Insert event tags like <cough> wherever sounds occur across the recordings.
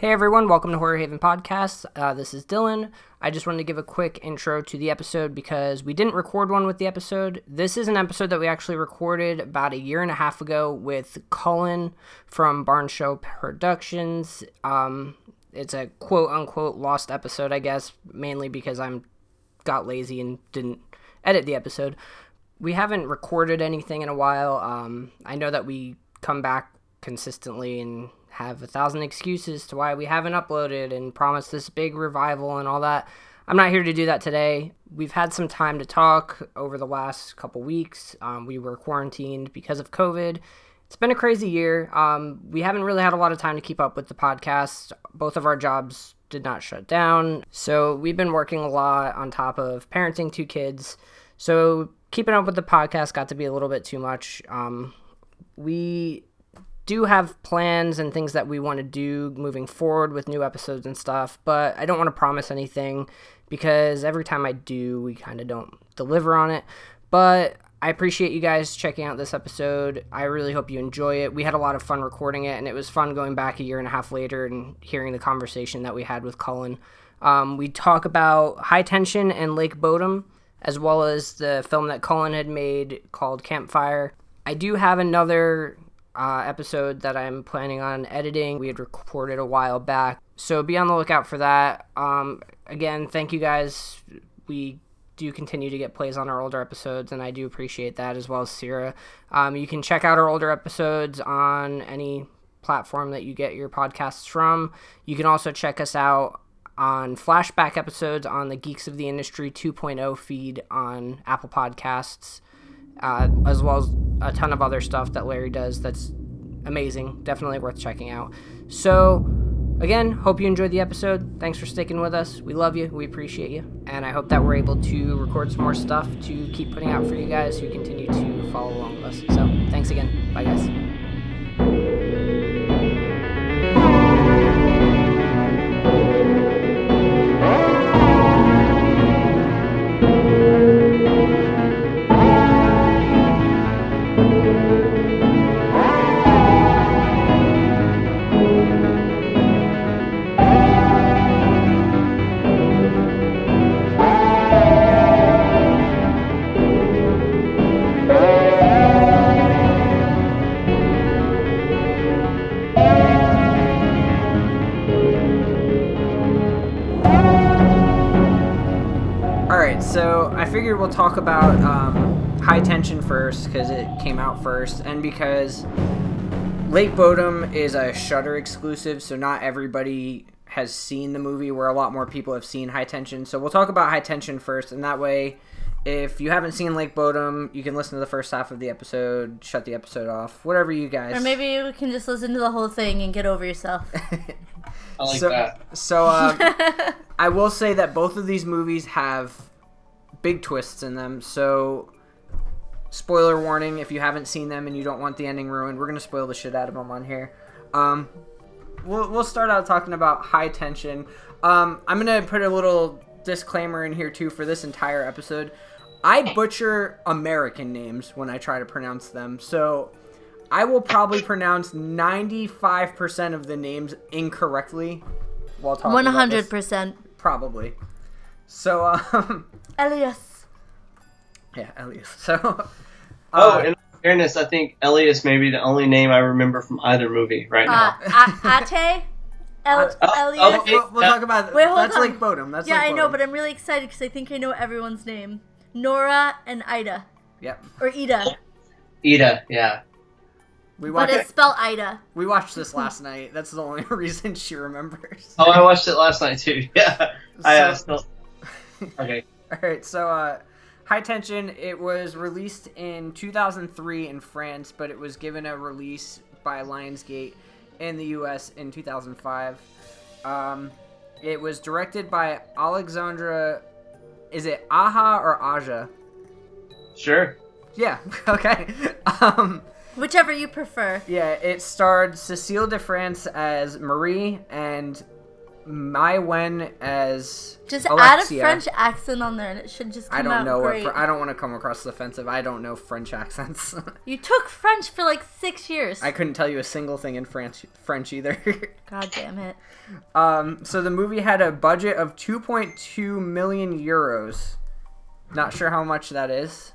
Hey everyone, welcome to Horror Haven Podcast. Uh, this is Dylan. I just wanted to give a quick intro to the episode because we didn't record one with the episode. This is an episode that we actually recorded about a year and a half ago with Cullen from Barn Show Productions. Um, it's a quote unquote lost episode, I guess, mainly because I'm got lazy and didn't edit the episode. We haven't recorded anything in a while. Um, I know that we come back consistently and have a thousand excuses to why we haven't uploaded and promised this big revival and all that. I'm not here to do that today. We've had some time to talk over the last couple weeks. Um, we were quarantined because of COVID. It's been a crazy year. Um, we haven't really had a lot of time to keep up with the podcast. Both of our jobs did not shut down. So we've been working a lot on top of parenting two kids. So keeping up with the podcast got to be a little bit too much. Um, we do have plans and things that we want to do moving forward with new episodes and stuff, but I don't want to promise anything because every time I do, we kind of don't deliver on it. But I appreciate you guys checking out this episode. I really hope you enjoy it. We had a lot of fun recording it, and it was fun going back a year and a half later and hearing the conversation that we had with Cullen. Um, we talk about High Tension and Lake Bodom, as well as the film that Cullen had made called Campfire. I do have another uh, episode that I'm planning on editing. We had recorded a while back. So be on the lookout for that. Um, again, thank you guys. We do continue to get plays on our older episodes, and I do appreciate that as well as Sierra. Um, you can check out our older episodes on any platform that you get your podcasts from. You can also check us out on flashback episodes on the Geeks of the Industry 2.0 feed on Apple Podcasts uh, as well as a ton of other stuff that Larry does that's amazing. Definitely worth checking out. So, again, hope you enjoyed the episode. Thanks for sticking with us. We love you. We appreciate you. And I hope that we're able to record some more stuff to keep putting out for you guys who continue to follow along with us. So, thanks again. Bye, guys. Figured we'll talk about um, High Tension first because it came out first, and because Lake Bodom is a Shudder exclusive, so not everybody has seen the movie. Where a lot more people have seen High Tension, so we'll talk about High Tension first, and that way, if you haven't seen Lake Bodom, you can listen to the first half of the episode, shut the episode off, whatever you guys. Or maybe we can just listen to the whole thing and get over yourself. <laughs> I like so, that. So um, <laughs> I will say that both of these movies have big twists in them. So spoiler warning: if you haven't seen them and you don't want the ending ruined, we're gonna spoil the shit out of them on here. Um, we'll we'll start out talking about high tension. Um, I'm gonna put a little disclaimer in here too for this entire episode. I butcher American names when I try to pronounce them, so I will probably pronounce 95% of the names incorrectly while talking One about 100%. Probably. So, <laughs> um, Elias. yeah, Elias. <laughs> So, Oh, uh, in fairness, I think Elias may be the only name I remember from either movie right Uh, now. A- Ate. El- Oh, Elias. okay. we'll, we'll talk about Wait, hold That's on. Lake Bodom. That's yeah, Lake I know, but I'm really excited because I think I know everyone's name. Nora and Ida. Yep. Or Ida. Ida, yeah. We watched, But watched, it's spelled Ida. we watched this last night. That's the only <laughs> reason she remembers. Oh, I watched it last night too. <laughs> Yeah. I uh, still. Okay. <laughs> All right, so uh, High Tension. It was released in 2003 in France, but it was given a release by Lionsgate in the U.S. in 2005. Um, it was directed by Alexandra. Is it Aha or Aja? Sure. Yeah. <laughs> Okay. Um, Whichever you prefer. yeah, it starred Cecile de France as Marie and Mai when as Just add a French accent on there, and it should just come I don't know great. what. I don't want to come across offensive. I don't know French accents. <laughs> you took French for like six years. I couldn't tell you a single thing in French French either. <laughs> God damn it. um, so the movie had a budget of 2.2 million euros. Not sure how much that is,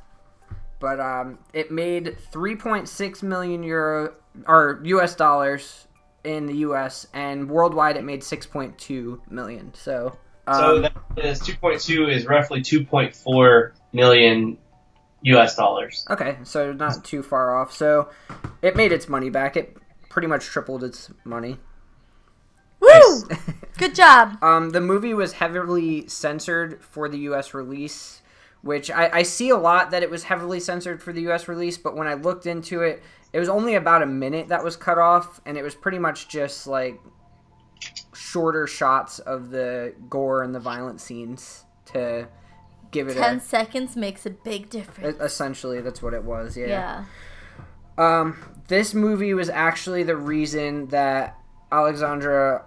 but um, it made 3.6 million euro or U.S. dollars in the U.S. and worldwide it made 6.2 million. So. Um, So that is 2.2 is roughly 2.4 million U.S. dollars. Okay, so not too far off. So it made its money back. It pretty much tripled its money. Woo! <laughs> <laughs> Good job. Um, the movie was heavily censored for the U.S. release, which I, I see a lot that it was heavily censored for the U.S. release. But when I looked into it, it was only about a minute that was cut off, and it was pretty much just like shorter shots of the gore and the violent scenes to give it Ten a. seconds makes a big difference. Essentially, that's what it was. yeah. Yeah. Um, this movie was actually the reason that Alexandra,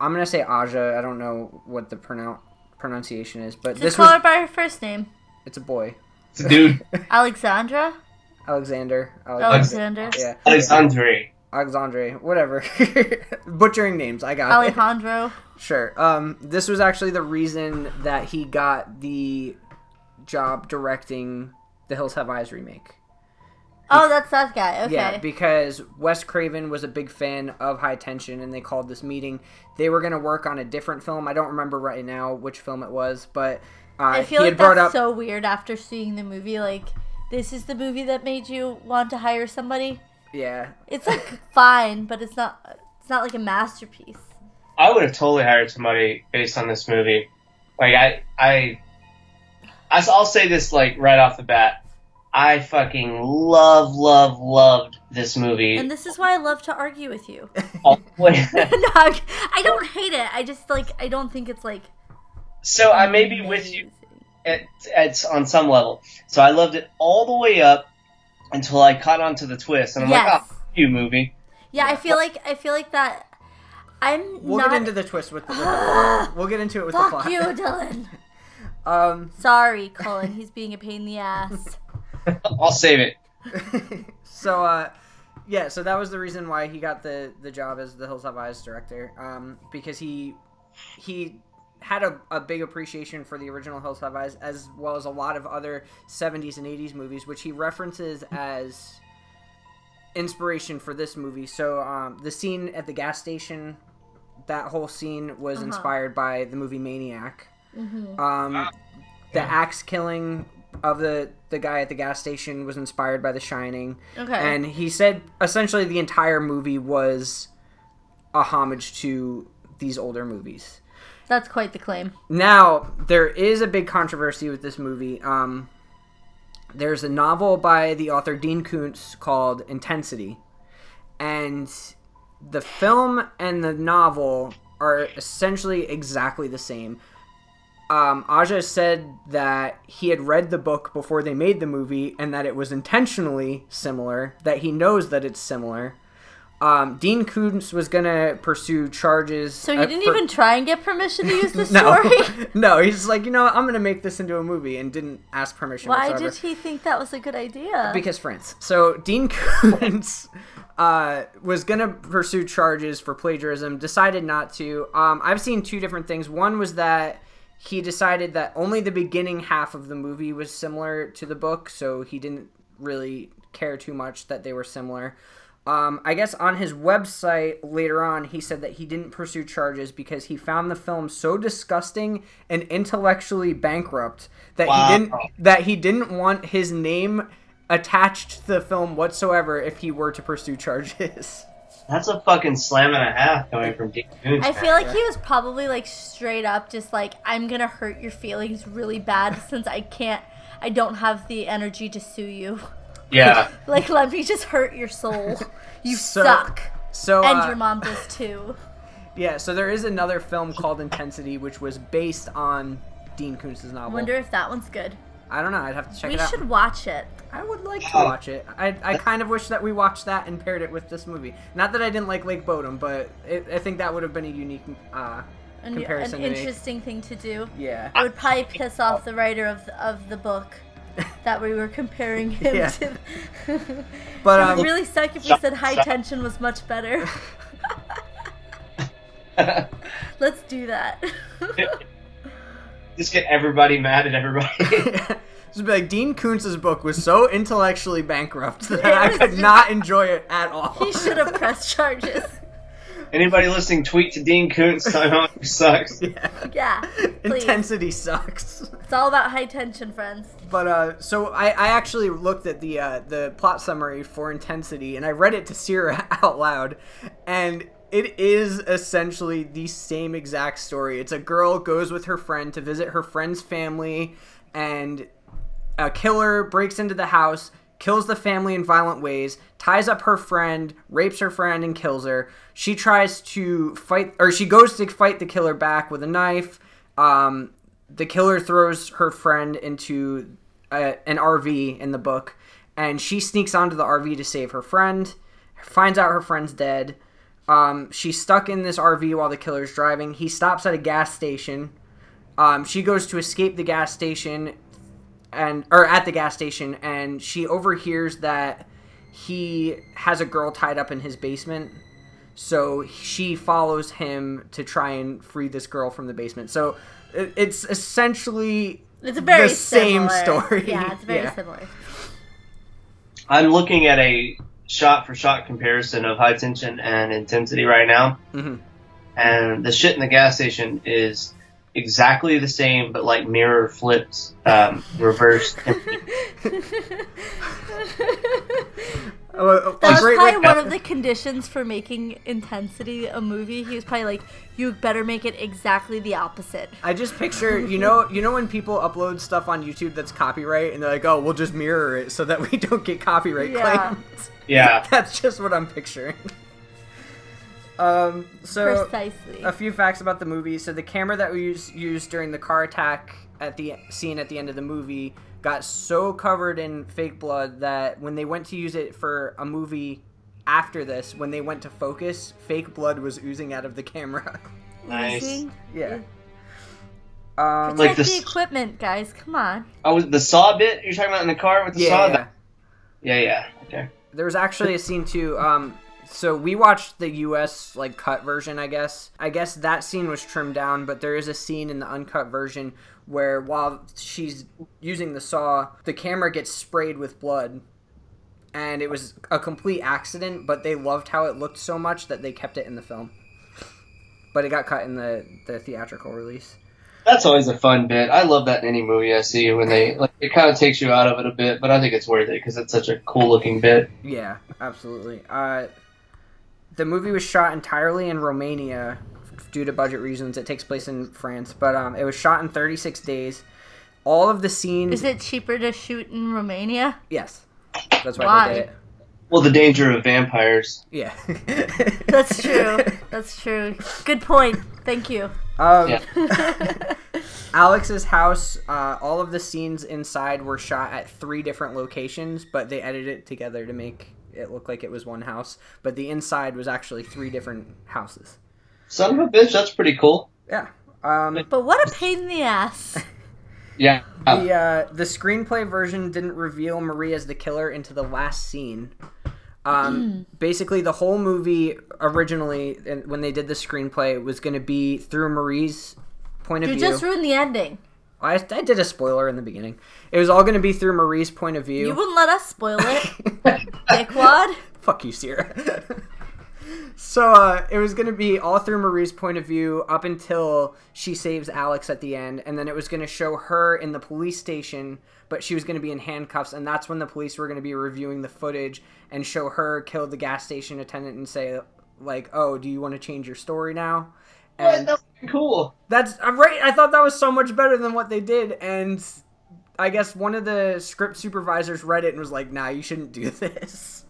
I'm gonna say Aja. I don't know what the pronoun pronunciation is, but Just this call was her by her first name. it's a boy, It's a dude, Alexandra? Alexander. Alexander. Alexander. Yeah, Alexandre. Alexandre. Whatever. <laughs> Butchering names. I got it. Alejandro. Sure. Um, this was actually the reason that he got the job directing the Hills Have Eyes remake. Oh, that's that guy. Okay. Yeah, because Wes Craven was a big fan of High Tension, and they called this meeting. They were going to work on a different film. I don't remember right now which film it was, but uh, I feel he like had brought that's up. so weird after seeing the movie. Like, this is the movie that made you want to hire somebody. yeah, It's like <laughs> fine, but it's not. It's not like a masterpiece. I would have totally hired somebody based on this movie. Like I, I, I will say this like right off the bat. I fucking love, love, loved this movie. And this is why I love to argue with you. all the way- no, I I don't hate it. I just like I don't think it's like. so I may be with you amazing. At, at on some level. So I loved it all the way up until I caught on to the twist, and I'm Yes. like, "Oh, you movie." Yeah, I feel like I feel like that. I'm we'll not. get into the twist with the, with the <gasps> plot. We'll get into it with the Fuck plot. you, <laughs> Dylan. Um, Sorry, Cullen. He's being a pain in the ass. <laughs> I'll save it. <laughs> so uh, yeah, so that was the reason why he got the the job as the Hills Have Eyes director, um, because he he had a, a big appreciation for the original Hills Have Eyes, as well as a lot of other '70s and '80s movies, which he references as inspiration for this movie. So um, the scene at the gas station, that whole scene was Uh-huh. inspired by the movie Maniac. hmm Um, the axe killing of the the guy at the gas station was inspired by The Shining, Okay. and he said essentially the entire movie was a homage to these older movies. That's quite the claim. Now there is a big controversy with this movie. Um, there's a novel by the author Dean Koontz called Intensity, and the film and the novel are essentially exactly the same. Um, Aja said that he had read the book before they made the movie and that it was intentionally similar, that he knows that it's similar. Um, Dean Koontz was going to pursue charges. So he uh, didn't for- even try and get permission to use <laughs> the no, story. <laughs> no, he's like, you know, what, I'm gonna make this into a movie, and didn't ask permission. Why whatsoever. did he think that was a good idea? Because France. So Dean <laughs> Koontz uh, was gonna pursue charges for plagiarism, decided not to. Um, I've seen two different things. One was that he decided that only the beginning half of the movie was similar to the book, so he didn't really care too much that they were similar. Um, I guess on his website later on, he said that he didn't pursue charges because he found the film so disgusting and intellectually bankrupt that Wow. he didn't that he didn't want his name attached to the film whatsoever if he were to pursue charges. That's a fucking slam and a half coming from Dean Koontz. I feel like he was probably like straight up just like I'm gonna hurt your feelings really bad since I can't I don't have the energy to sue you. Yeah. <laughs> Like let me just hurt your soul. You So- suck. So And uh, your mom does too. yeah, so there is another film called Intensity, which was based on Dean Koontz's I novel. wonder if that one's good. I don't know. I'd have to check we it out. should watch it. I would like to watch it. I, I kind of wish that we watched that and paired it with this movie. Not that I didn't like Lake Bodom, but it, I think that would have been a unique. Uh, An, Comparison an to me. interesting thing to do. yeah. I would probably piss off the writer of the, of the book that we were comparing him Yeah. to. <laughs> But it um, would really suck if we Shut- said high shut- tension was much better. <laughs> <laughs> Let's do that. Just get everybody mad at everybody. just be like Dean Koontz's book was so intellectually bankrupt that I could not enjoy it at all. he should have pressed charges. Anybody listening, tweet to Dean Koontz. <laughs> Tell him he sucks. <laughs> yeah. Yeah, please. Intensity sucks. It's all about high tension, friends. But uh, so I, I actually looked at the uh, the plot summary for Intensity, and I read it to Sierra <laughs> out loud, and it is essentially the same exact story. It's a girl goes with her friend to visit her friend's family, and a killer breaks into the house, kills the family in violent ways, ties up her friend, rapes her friend, and kills her. She tries to fight, or she goes to fight the killer back with a knife. Um, the killer throws her friend into a, an RV in the book, and she sneaks onto the RV to save her friend. Finds out her friend's dead. Um, she's stuck in this RV while the killer's driving. He stops at a gas station. Um, she goes to escape the gas station, and or at the gas station, and she overhears that he has a girl tied up in his basement. So she follows him to try and free this girl from the basement. So it's essentially It's a very the same similar. story. Yeah, it's very Yeah. similar. I'm looking at a shot for shot comparison of high tension and intensity right now, Mhm. and the shit in the gas station is exactly the same, but like mirror flipped, um, reversed. Oh, a- a That was great probably way- one of the conditions for making Intensity a movie. He was probably like, "You better make it exactly the opposite." I just picture, you know, you know when people upload stuff on YouTube that's copyright, and they're like, "Oh, we'll just mirror it so that we don't get copyright Yeah. claims." yeah, <laughs> That's just what I'm picturing. Um, so Precisely. a few facts about the movie. So the camera that we used, used during the car attack at the scene at the end of the movie got so covered in fake blood that when they went to use it for a movie after this, when they went to focus, fake blood was oozing out of the camera. <laughs> Nice. Yeah. Um, Protect Like the this- equipment, guys. Come on. oh, was the saw bit you're talking about in the car with the saw? yeah. yeah, yeah. Okay. There was actually a scene too. Um, so we watched the U.S. like cut version, I guess. I guess that scene was trimmed down, but there is a scene in the uncut version where while she's using the saw, the camera gets sprayed with blood, and it was a complete accident. But they loved how it looked so much that they kept it in the film. But it got cut in the the theatrical release. That's always a fun bit. I love that in any movie I see when they like it kind of takes you out of it a bit, but I think it's worth it because it's such a cool looking bit. Yeah, absolutely. Uh, the movie was shot entirely in Romania due to budget reasons. It takes place in France, but um, it was shot in 36 days. All of the scenes. Is it cheaper to shoot in Romania? Yes, that's why, Why? they did it. Well, the danger of vampires. Yeah. <laughs> That's true. That's true. Good point. Thank you. Um, Yeah. <laughs> Alex's house, uh, all of the scenes inside were shot at three different locations, but they edited it together to make it look like it was one house. But the inside was actually three different houses. Son of a bitch, that's pretty cool. Yeah. Um, But what a pain in the ass. <laughs> Yeah. The uh, the screenplay version didn't reveal Marie as the killer into the last scene. Um, <clears throat> basically, the whole movie originally, and when they did the screenplay, was going to be through Marie's point of view. You just ruined the ending. I, I did a spoiler in the beginning. It was all going to be through Marie's point of view. You wouldn't let us spoil it, <laughs> dickwad. Fuck you, Sierra. <laughs> so uh, it was going to be all through Marie's point of view up until she saves Alex at the end, and then it was going to show her in the police station, but she was going to be in handcuffs, and that's when the police were going to be reviewing the footage and show her kill the gas station attendant and say like, "Oh, do you want to change your story now?" What? And That's cool. that's I'm right. I thought that was so much better than what they did, and I guess one of the script supervisors read it and was like, "Nah, you shouldn't do <laughs> this."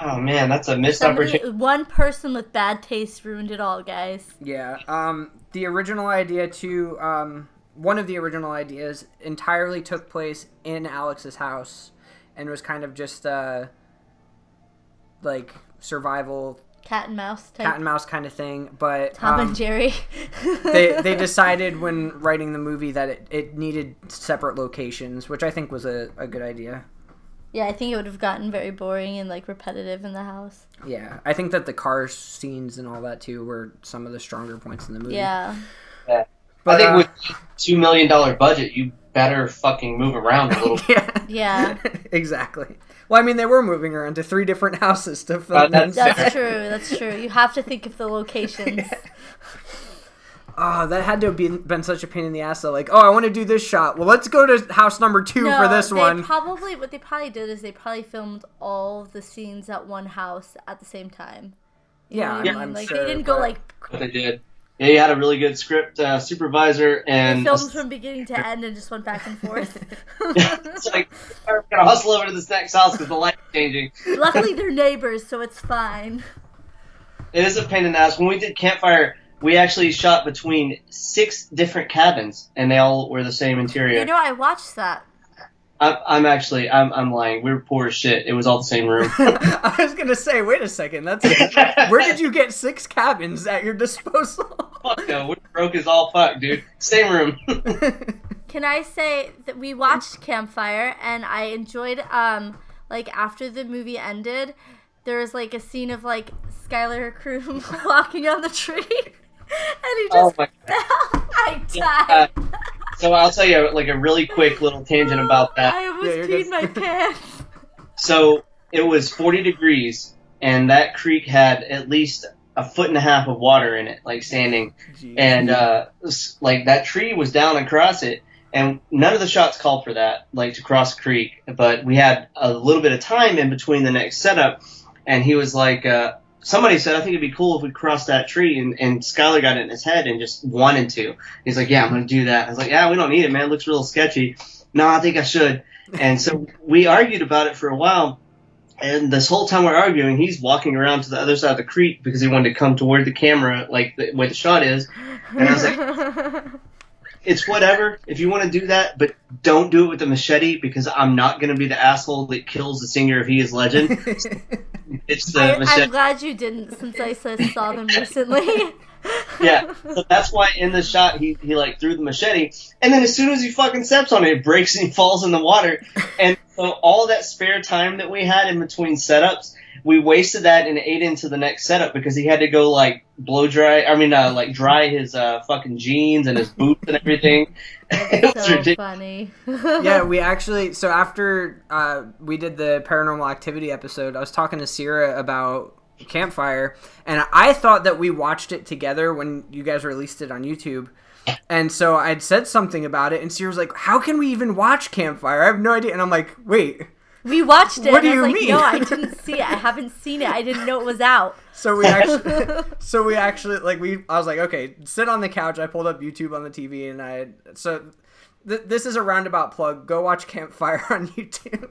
Oh man, that's a missed Somebody, opportunity. one person with bad taste ruined it all, guys. Yeah. Um, the original idea to um, one of the original ideas entirely took place in Alex's house and was kind of just uh like survival Cat and mouse type. cat and mouse kind of thing. But Tom um, and Jerry. <laughs> they they <laughs> decided when writing the movie that it, it needed separate locations, which I think was a, a good idea. Yeah, I think it would have gotten very boring and like repetitive in the house. Yeah, I think that the car scenes and all that too were some of the stronger points in the movie. Yeah. I but think uh, with two million dollar budget, you better fucking move around a little. <laughs> yeah, Yeah. exactly. Well, I mean, they were moving around to three different <laughs> houses to film. Uh, that's- That's true. That's true. You have to think of the locations. <laughs> Oh, that had to have been, been such a pain in the ass. Though, like, oh, I want to do this shot. Well, let's go to house number two no, for this they one. probably what they probably did is they probably filmed all of the scenes at one house at the same time. You know Yeah, what I I'm- mean? I'm like sure, they didn't go like What they did. Yeah, you had a really good script uh, supervisor, and filmed from beginning to end and just went back and forth. <laughs> it's like we're gonna hustle over to this next house because the light's changing. Luckily, they're neighbors, so it's fine. It is a pain in the ass. When we did campfire, we actually shot between six different cabins, and they all were the same interior. You know, I watched that. I'm, I'm actually, I'm, I'm lying. We were poor as shit. It was all the same room. <laughs> I was gonna say, wait a second. That's <laughs> where did you get six cabins at your disposal? Fuck no, we broke as all fuck, dude. Same room. <laughs> Can I say that we watched Campfire and I enjoyed um like after the movie ended, there was like a scene of like Schuylar Croom walking on the tree, and he oh just my fell. I died. So I'll tell you like a really quick little tangent about that. I almost you're peed my <laughs> pants. So it was 40 degrees, and that creek had at least a foot and a half of water in it, like standing. Jeez. And uh, like that tree was down across it, and none of the shots called for that, like to cross the creek. But we had a little bit of time in between the next setup, and he was like, uh, somebody said, I think it'd be cool if we crossed that tree, and, and Schuylar got it in his head and just wanted to. He's like, yeah, I'm gonna do that. I was like, yeah, we don't need it, man. It looks real sketchy. No, I think I should. And so we argued about it for a while. And this whole time we're arguing, he's walking around to the other side of the creek because he wanted to come toward the camera, like the, where the shot is. And I was like, <laughs> it's whatever. If you want to do that, but don't do it with a machete because I'm not going to be the asshole that kills the singer of He Is Legend. <laughs> It's the I, machete. I'm glad you didn't, since I saw saw them recently. <laughs> Yeah, so that's why in the shot he, he like threw the machete, and then as soon as he fucking steps on it, it breaks and he falls in the water. And so all that spare time that we had in between setups, we wasted that and ate into the next setup because he had to go like blow dry. I mean, uh, like dry his uh, fucking jeans and his <laughs> boots and everything. <laughs> it was so ridiculous. funny. <laughs> yeah, we actually. So after uh, we did the paranormal activity episode, I was talking to Sierra about Campfire, and I thought that we watched it together when you guys released it on YouTube. And so I'd said something about it, and Sierra was like, "How can we even watch Campfire? I have no idea." And I'm like, "Wait." We watched it. What and do I was you like, mean? No, I didn't see it. I haven't seen it. I didn't know it was out. So we <laughs> actually, so we actually like we. I was like, okay, sit on the couch. I pulled up YouTube on the TV, and I so th- this is a roundabout plug. Go watch Campfire <laughs> on YouTube.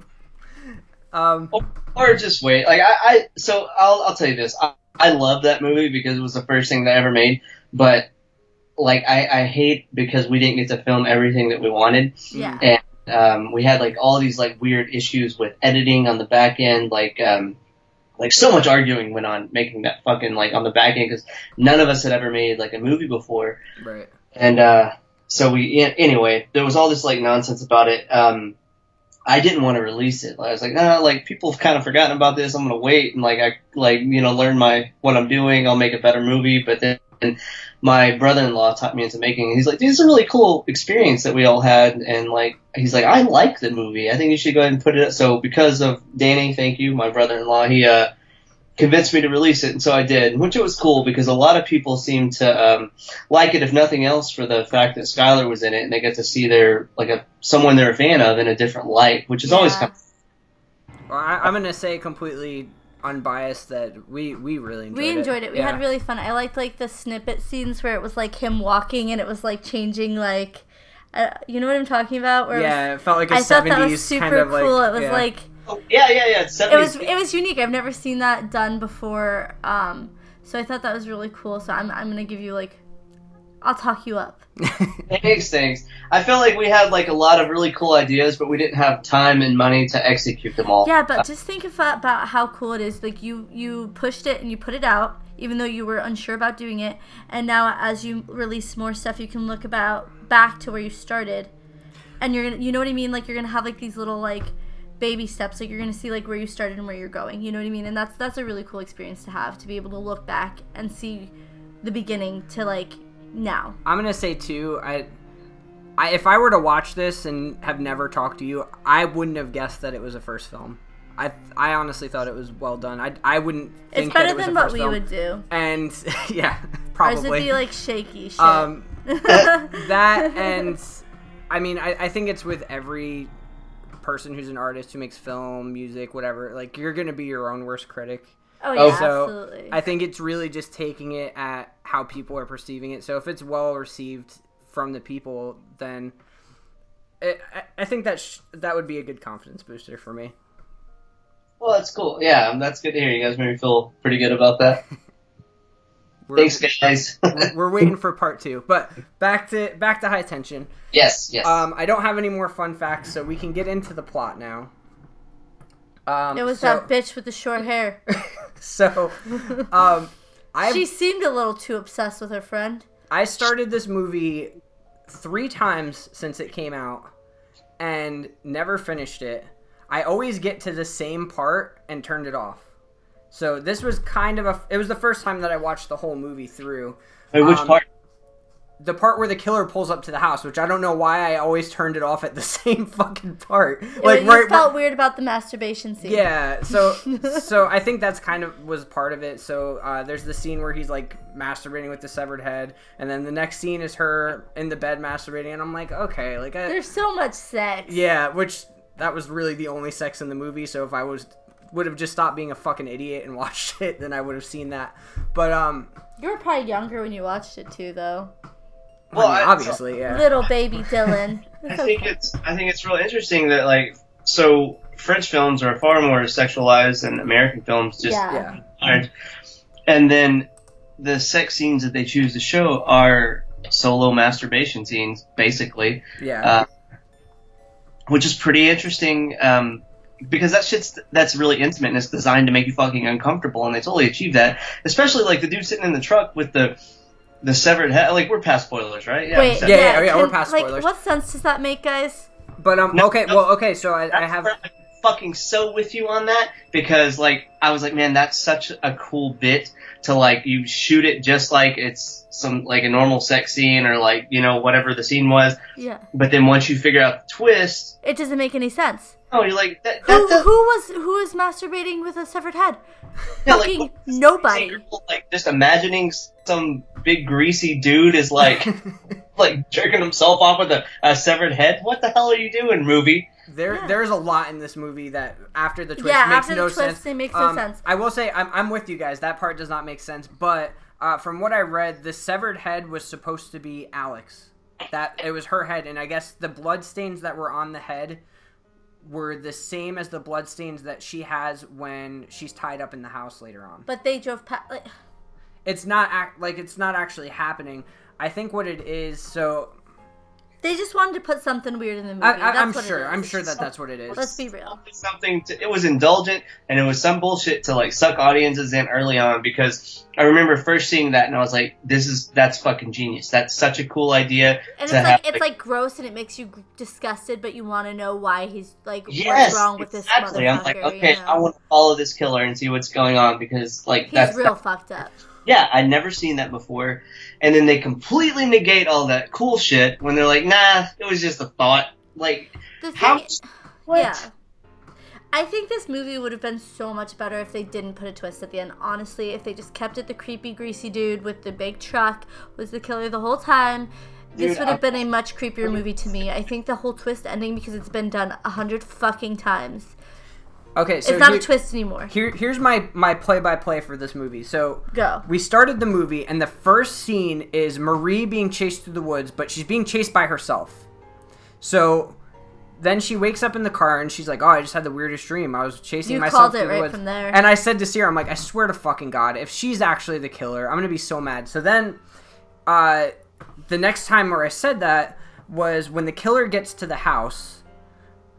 Um, or just wait. Like I, I so I'll I'll tell you this. I, I love that movie because it was the first thing that I ever made. But like I, I hate because we didn't get to film everything that we wanted. Yeah. And um, we had like all these like weird issues with editing on the back end. Like um, like so much arguing went on making that fucking like on the back end because none of us had ever made like a movie before. right. And uh, so we anyway, there was all this like nonsense about it. Um, I didn't want to release it. I was like, nah, like people have kind of forgotten about this. I'm gonna wait and like I like you know learn my what I'm doing. I'll make a better movie. But then my brother-in-law taught me into making. it. He's like, this is a really cool experience that we all had. And like he's like, I like the movie. I think you should go ahead and put it. Up. So because of Danny, thank you, my brother-in-law, he uh convinced me to release it, and so I did, which it was cool because a lot of people seem to um, like it, if nothing else, for the fact that Schuylar was in it, and they get to see their like a someone they're a fan of in a different light, which is always Yeah. kind of Well, I, I'm gonna say completely unbiased that we we really enjoyed we it. enjoyed it. We Yeah. had really fun. I liked like the snippet scenes where it was like him walking and it was like changing like, uh, you know what I'm talking about? Where it was- Yeah, it felt like a I thought 70s that was super kind of like. cool. it was yeah. like oh, yeah, yeah, yeah. It's it was it was unique. I've never seen that done before. Um, so I thought that was really cool. So I'm I'm gonna give you like I'll talk you up. <laughs> Thanks, thanks. I feel like we had like a lot of really cool ideas, but we didn't have time and money to execute them all. Yeah, but just think about how cool it is. Like you you pushed it and you put it out, even though you were unsure about doing it. And now, as you release more stuff, you can look about back to where you started, and you're gonna, you know what I mean? Like you're gonna have like these little like baby steps. Like you're gonna see like where you started and where you're going. You know what I mean? And that's that's a really cool experience to have to be able to look back and see the beginning to like now. I'm gonna say too. I, I if I were to watch this and have never talked to you, I wouldn't have guessed that it was a first film. I I honestly thought it was well done. I I wouldn't think It's better that it was than a what we film. would do. And <laughs> yeah, probably. Ours would be like shaky shit. um, <laughs> that and I mean I, I think it's with every person who's an artist who makes film, music, whatever. Like you're gonna be your own worst critic. Oh oh, yeah, So absolutely. I think it's really just taking it at how people are perceiving it. So if it's well received from the people, then it, I, I think that sh- that would be a good confidence booster for me. Well, that's cool. Yeah, um, that's good to hear. You guys made me feel pretty good about that. <laughs> Thanks, guys. <laughs> we're- we're waiting for part two, but back to back to high tension. yes, yes. Um, I don't have any more fun facts, so we can get into the plot now. Um, it was so, that bitch with the short hair. <laughs> so, um, I <laughs> she seemed a little too obsessed with her friend. I started this movie three times since it came out and never finished it. I always get to the same part and turned it off. So this was kind of a. It was the first time that I watched the whole movie through. Wait, which um, part? The part where the killer pulls up to the house, which I don't know why I always turned it off at the <laughs> same fucking part. Like right. you felt weird about the masturbation scene. Yeah, so <laughs> so I think that's kind of was part of it. So uh, there's the scene where he's like masturbating with the severed head, and then the next scene is her in the bed masturbating, and I'm like, okay, like I, There's so much sex. yeah, which that was really the only sex in the movie. So if I was would have just stopped being a fucking idiot and <laughs> watched it, then I would have seen that. But um, You were probably younger when you watched it too, though. Well, I mean, I- obviously, yeah. Little baby Dylan. <laughs> I think it's I think it's real interesting that like so French films are far more sexualized than American films just Yeah. Yeah, aren't. And then the sex scenes that they choose to show are solo masturbation scenes, basically, yeah, uh, which is pretty interesting. Um, because that shit's that's really intimate and it's designed to make you fucking uncomfortable, and they totally achieve that. Especially like the dude sitting in the truck with the the severed head. Like we're past spoilers, right? Wait, severed- Yeah, yeah, yeah, we're can- past like, spoilers. What sense does that make, guys? but um, No, okay, no. well, okay, so I, I have I'm fucking so with you on that because like I was like, man, that's such a cool bit to like you shoot it just like it's some like a normal sex scene or like you know whatever the scene was, Yeah. but then once you figure out the twist, It doesn't make any sense. oh, you're like that. Who, that who was who was masturbating with a severed head? yeah, like, Fucking nobody. Like just imagining some big greasy dude is like <laughs> like jerking himself off with a, a severed head. What the hell are you doing, movie? There, Yeah. there's a lot in this movie that after the twist Yeah, makes after no the twist, sense. it makes no Um, sense. I will say, I'm, I'm with you guys. That part does not make sense. But uh, from what I read, the severed head was supposed to be Alex. That it was her head, and I guess the blood stains that were on the head were the same as the blood stains that she has when she's tied up in the house later on. But they drove past. Like, It's not act like it's not actually happening. I think what it is. So they just wanted to put something weird in the movie. I, I, That's I'm what sure. is. I'm sure that that's what it is. Let's be real. something to, it was indulgent and it was some bullshit to like suck audiences in early on because I remember first seeing that and I was like, this is that's fucking genius. That's such a cool idea. And it's to like have, it's like gross and it makes you disgusted, but you want to know why he's like yes, what's wrong with this exactly. motherfucker. I'm like, okay, you know? I want to follow this killer and see what's going on because like He's that's real fucked up. Yeah, I'd never seen that before. And then they completely negate all that cool shit when they're like, nah, it was just a thought. Like, The thing, how? What? yeah. I think this movie would have been so much better if they didn't put a twist at the end. Honestly, if they just kept it the creepy, greasy dude with the big truck was the killer the whole time. This Dude, would have I- been a much creepier movie to me. I think the whole twist ending because it's been done a hundred fucking times. Okay, so it's not here- a twist anymore. Here, here's my my play by play for this movie. So Go. we started the movie, and the first scene is Marie being chased through the woods, but she's being chased by herself. So then she wakes up in the car, and she's like, "Oh, I just had the weirdest dream. I was chasing You myself called it through the right woods." from there. And I said to Sierra, "I'm like, I swear to fucking God, if she's actually the killer, I'm gonna be so mad." So then, uh, the next time where I said that was when the killer gets to the house.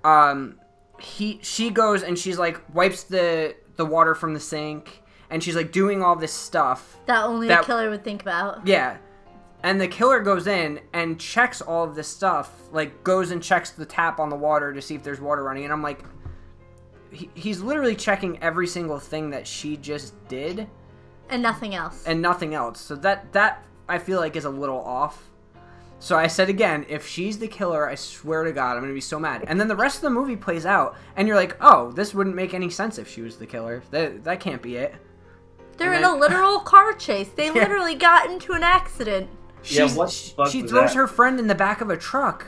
Um, he she goes and she's like wipes the the water from the sink and she's like doing all this stuff. That only That- a killer would think about. Yeah. And the killer goes in and checks all of this stuff, like goes and checks the tap on the water to see if there's water running. And I'm like, he, he's literally checking every single thing that she just did And nothing else. and nothing else. So that that I feel like is a little off. So I said again, if she's the killer, I swear to God, I'm gonna be so mad. And then the rest of the movie plays out, and you're like, oh, this wouldn't make any sense if she was the killer. That that can't be it. They're and in then- a <laughs> literal car chase. They Yeah. literally got into an accident. Yeah, what she, fuck she was throws that? her friend in the back of a truck.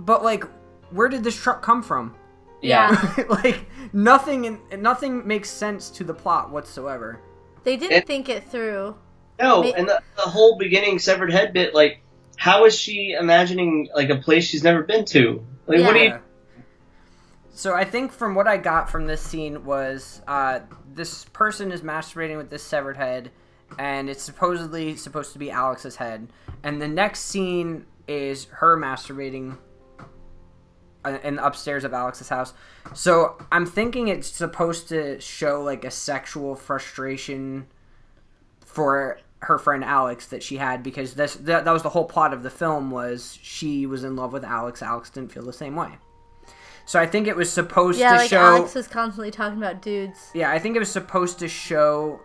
But like, where did this truck come from? Yeah. <laughs> like nothing in, nothing makes sense to the plot whatsoever. They didn't It- think it through. No, Ma- and the, the whole beginning severed head bit, like, how is she imagining like a place she's never been to? Like, what do you? Yeah. So I think from what I got from this scene was uh, this person is masturbating with this severed head, and it's supposedly supposed to be Alex's head. And the next scene is her masturbating uh, in the upstairs of Alex's house. So I'm thinking it's supposed to show like a sexual frustration for her friend Alex that she had because this that, that was the whole plot of the film was she was in love with Alex. Alex didn't feel the same way. So I think it was supposed Yeah, to like show Alex was constantly talking about dudes. yeah, I think it was supposed to show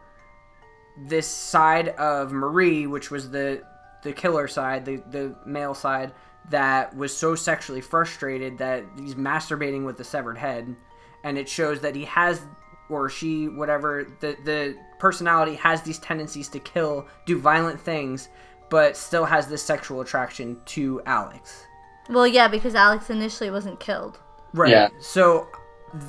this side of Marie, which was the the killer side, the the male side that was so sexually frustrated that he's masturbating with the severed head, and it shows that he has or she whatever the the personality has these tendencies to kill, do violent things, but still has this sexual attraction to Alex. Well, yeah, because Alex initially wasn't killed. Right. Yeah. So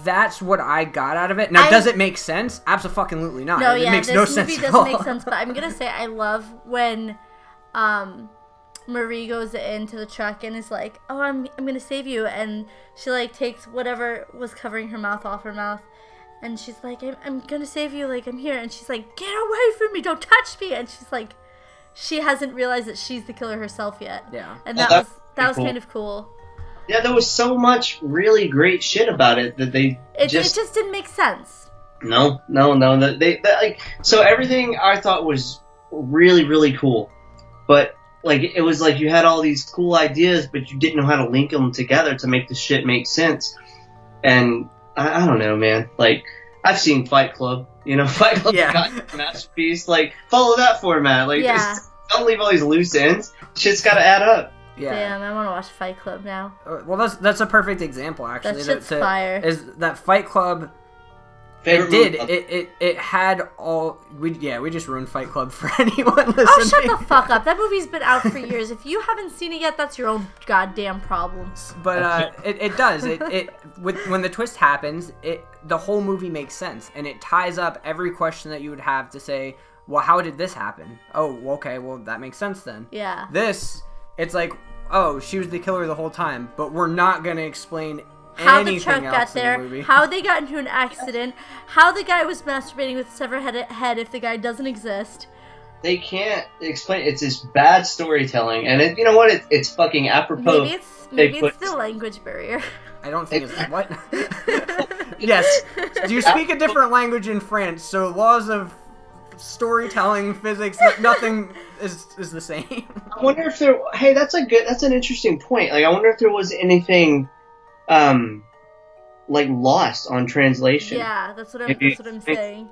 that's what I got out of it. Now, I- does it make sense? Absolutely not. No, it yeah, makes this no movie sense doesn't all. make sense. But I'm gonna say I love when um, Marie goes into the truck and is like, "Oh, I'm I'm gonna save you," and she like takes whatever was covering her mouth off her mouth, and she's like, "I'm, I'm gonna save you, like I'm here," and she's like, "Get away from me! Don't touch me!" And she's like, she hasn't realized that she's the killer herself yet. Yeah. and Oh, that that's was that was pretty kind of cool. Yeah, there was so much really great shit about it that they It just it just didn't make sense. no, no, no. That they like so everything I thought was really really cool, but like it was like you had all these cool ideas, but you didn't know how to link them together to make the shit make sense. And I, I don't know, man. Like I've seen Fight Club, you know, <laughs> Fight Club Yeah. got a masterpiece. Like follow that format. Like Yeah. just don't leave all these loose ends. Shit's got to add up. Yeah. Damn, I want to watch Fight Club now. Uh, Well, that's that's a perfect example actually. That shit's to- fire. Is that Fight Club? Favorite it did. movie- It, it it had all. We yeah. We just ruined Fight Club <laughs> for anyone listening. Oh, shut the fuck up. That movie's been out for years. If you haven't seen it yet, that's your own goddamn problems. But uh, it, it does. It, it with when the twist happens, it the whole movie makes sense and it ties up every question that you would have to say. Well, how did this happen? Oh, okay. Well, that makes sense then. Yeah. This, it's like, oh, she was the killer the whole time, but we're not gonna explain How the truck got there, the how they got into an accident, how the guy was masturbating with a severed head, head if the guy doesn't exist. they can't explain. It's just bad storytelling, and it, you know what? It, it's fucking apropos. Maybe it's maybe they it's the language barrier. I don't think it's what. <laughs> yes. Do you speak a different language in France? So laws of storytelling, physics, nothing is is the same. I wonder if there. Hey, that's a good. That's an interesting point. Like, I wonder if there was anything, um, like lost on translation. yeah, that's what I'm that's what I'm saying.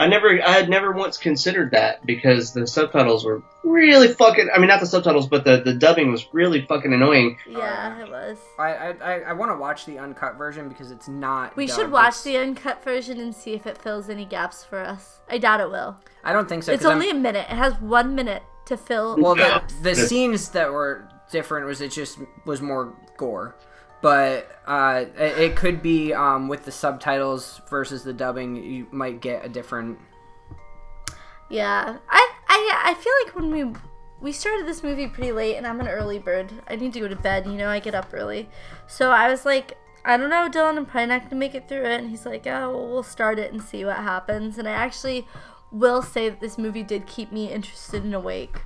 I never. I had never once considered that because the subtitles were really fucking. I mean, not the subtitles, but the the dubbing was really fucking annoying. Yeah, it was. I I, I, I want to watch the uncut version because it's not. We dubbed. should watch It's- the uncut version and see if it fills any gaps for us. I doubt it will. I don't think so. It's 'cause I'm- only a minute. It has one minute to fill Well, the, the scenes that were different was it just was more gore, but uh, it, could be um, with the subtitles versus the dubbing. You might get a different. Yeah, I, I, I feel like when we we started this movie pretty late, and I'm an early bird. I need to go to bed. You know, I get up early, so I was like, I don't know, Dylan. I'm probably not gonna make it through it. And he's like, Oh, well, we'll start it and see what happens. And I actually will say that this movie did keep me interested and awake.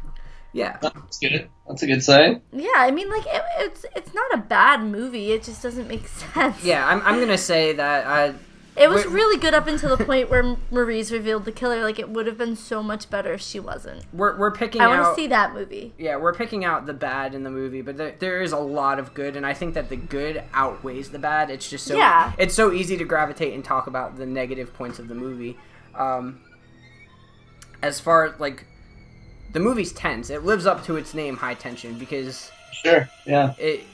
Yeah. That's good. That's a good sign. Yeah, I mean, like it, it's it's not a bad movie. It just doesn't make <laughs> sense. Yeah, I'm, I'm gonna say that uh, It was Wait- really good up until the point where Marie's revealed the killer. Like it would have been so much better if she wasn't. we're we're picking I want to see that movie. yeah we're picking out the bad in the movie, but there, there is a lot of good, and I think that the good outweighs the bad. It's just so Yeah. it's so easy to gravitate and talk about the negative points of the movie. Um, as far as like the movie's tense, it lives up to its name, high tension, because Sure. Yeah. it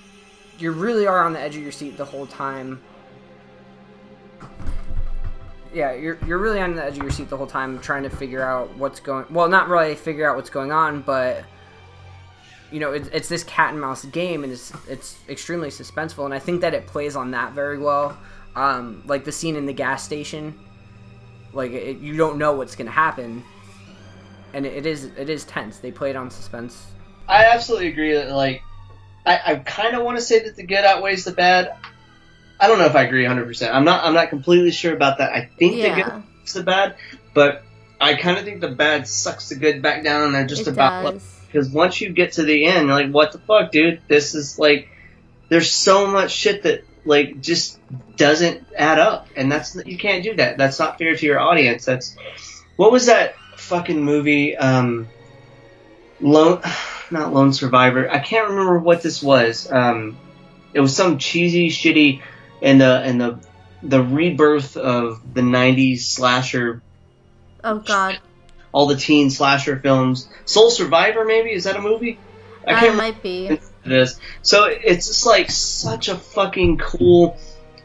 you really are on the edge of your seat the whole time. Yeah, you're you're really on the edge of your seat the whole time trying to figure out what's going well, not really figure out what's going on, but you know, it's, it's this cat and mouse game and it's it's extremely suspenseful and I think that it plays on that very well. Um, like the scene in the gas station, like it, you don't know what's going to happen. And it, it is it is tense. They play it on suspense. I absolutely agree that like I, I kind of want to say that the good outweighs the bad. I don't know if I agree 100. percent I'm not I'm not completely sure about that. I think the good outweighs the bad, but I kind of think the bad sucks the good back down, and they're just it about like, because once you get to the end, you're like, what the fuck, dude? This is like, there's so much shit that like just doesn't add up, and that's you can't do that. That's not fair to your audience. That's what was that fucking movie? Um, Lone, <sighs> not Lone Survivor. I can't remember what this was. Um, it was some cheesy, shitty, and the and the the rebirth of the '90s slasher Oh God, all the teen slasher films. Soul Survivor, maybe is that a movie? I that can't remember might be. it is. So it's just like such a fucking cool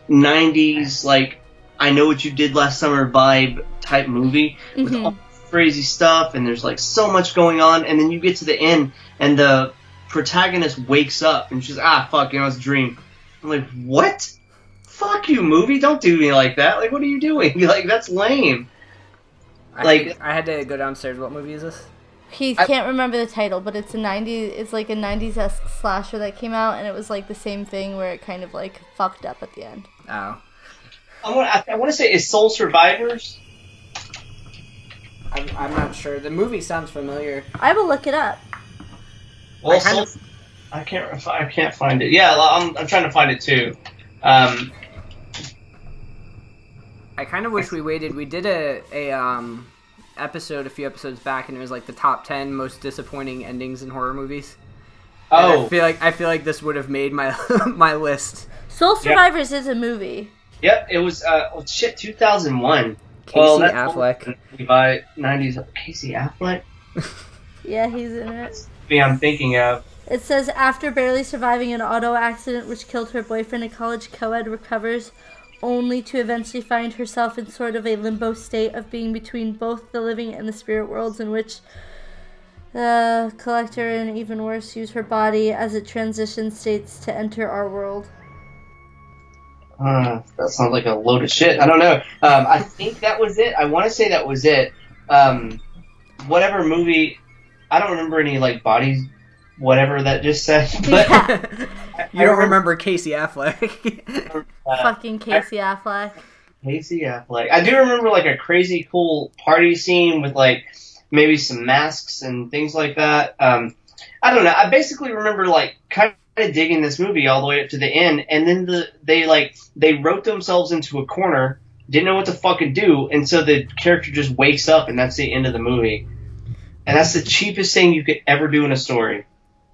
'90s like I know what you did last summer vibe type movie with Mhm. all crazy stuff, and there's like so much going on, and then you get to the end, and the protagonist wakes up, and she's ah fuck, you know it's a dream. I'm like, what? Fuck you, movie! Don't do me like that. Like, what are you doing? <laughs> Like, that's lame. I, Like- I had to go downstairs. What movie is this? He I- can't remember the title, but it's a '90s. It's like a '90s esque slasher that came out, and it was like the same thing where it kind of like fucked up at the end. Oh, I want, I, I want to say is Soul Survivors. I'm, I'm not sure. The movie sounds familiar. I will look it up. Well, I kind Soul, I can't. I can't find it. Yeah, I'm, I'm trying to find it too. Um, I kind of wish we waited. We did a a um episode a few episodes back, and it was like the top ten most disappointing endings in horror movies. And oh, I feel like I feel like this would have made my <laughs> my list. Soul Survivors is a movie. yep. It was. Uh, oh, shit, 2001. Casey Well, Affleck. By 90s, Casey Affleck. <laughs> Yeah, he's in it. Me, I'm thinking of. It says after barely surviving an auto accident which killed her boyfriend, a college co-ed recovers only to eventually find herself in sort of a limbo state of being between both the living and the spirit worlds in which the collector and even worse use her body as it transitions states to enter our world. Uh, that sounds like a load of shit. I don't know. Um, I think that was it. I want to say that was it. Um, whatever movie. I don't remember any like bodies. Whatever that just said. <laughs> But Yeah. <laughs> you don't remember Casey Affleck? <laughs> uh, Fucking Casey Affleck. Casey Affleck. I do remember like a crazy cool party scene with like maybe some masks and things like that. Um, I don't know. I basically remember like kind of digging this movie all the way up to the end, and then the they like they wrote themselves into a corner, didn't know what to fucking do, and so the character just wakes up, and that's the end of the movie. And that's the cheapest thing you could ever do in a story.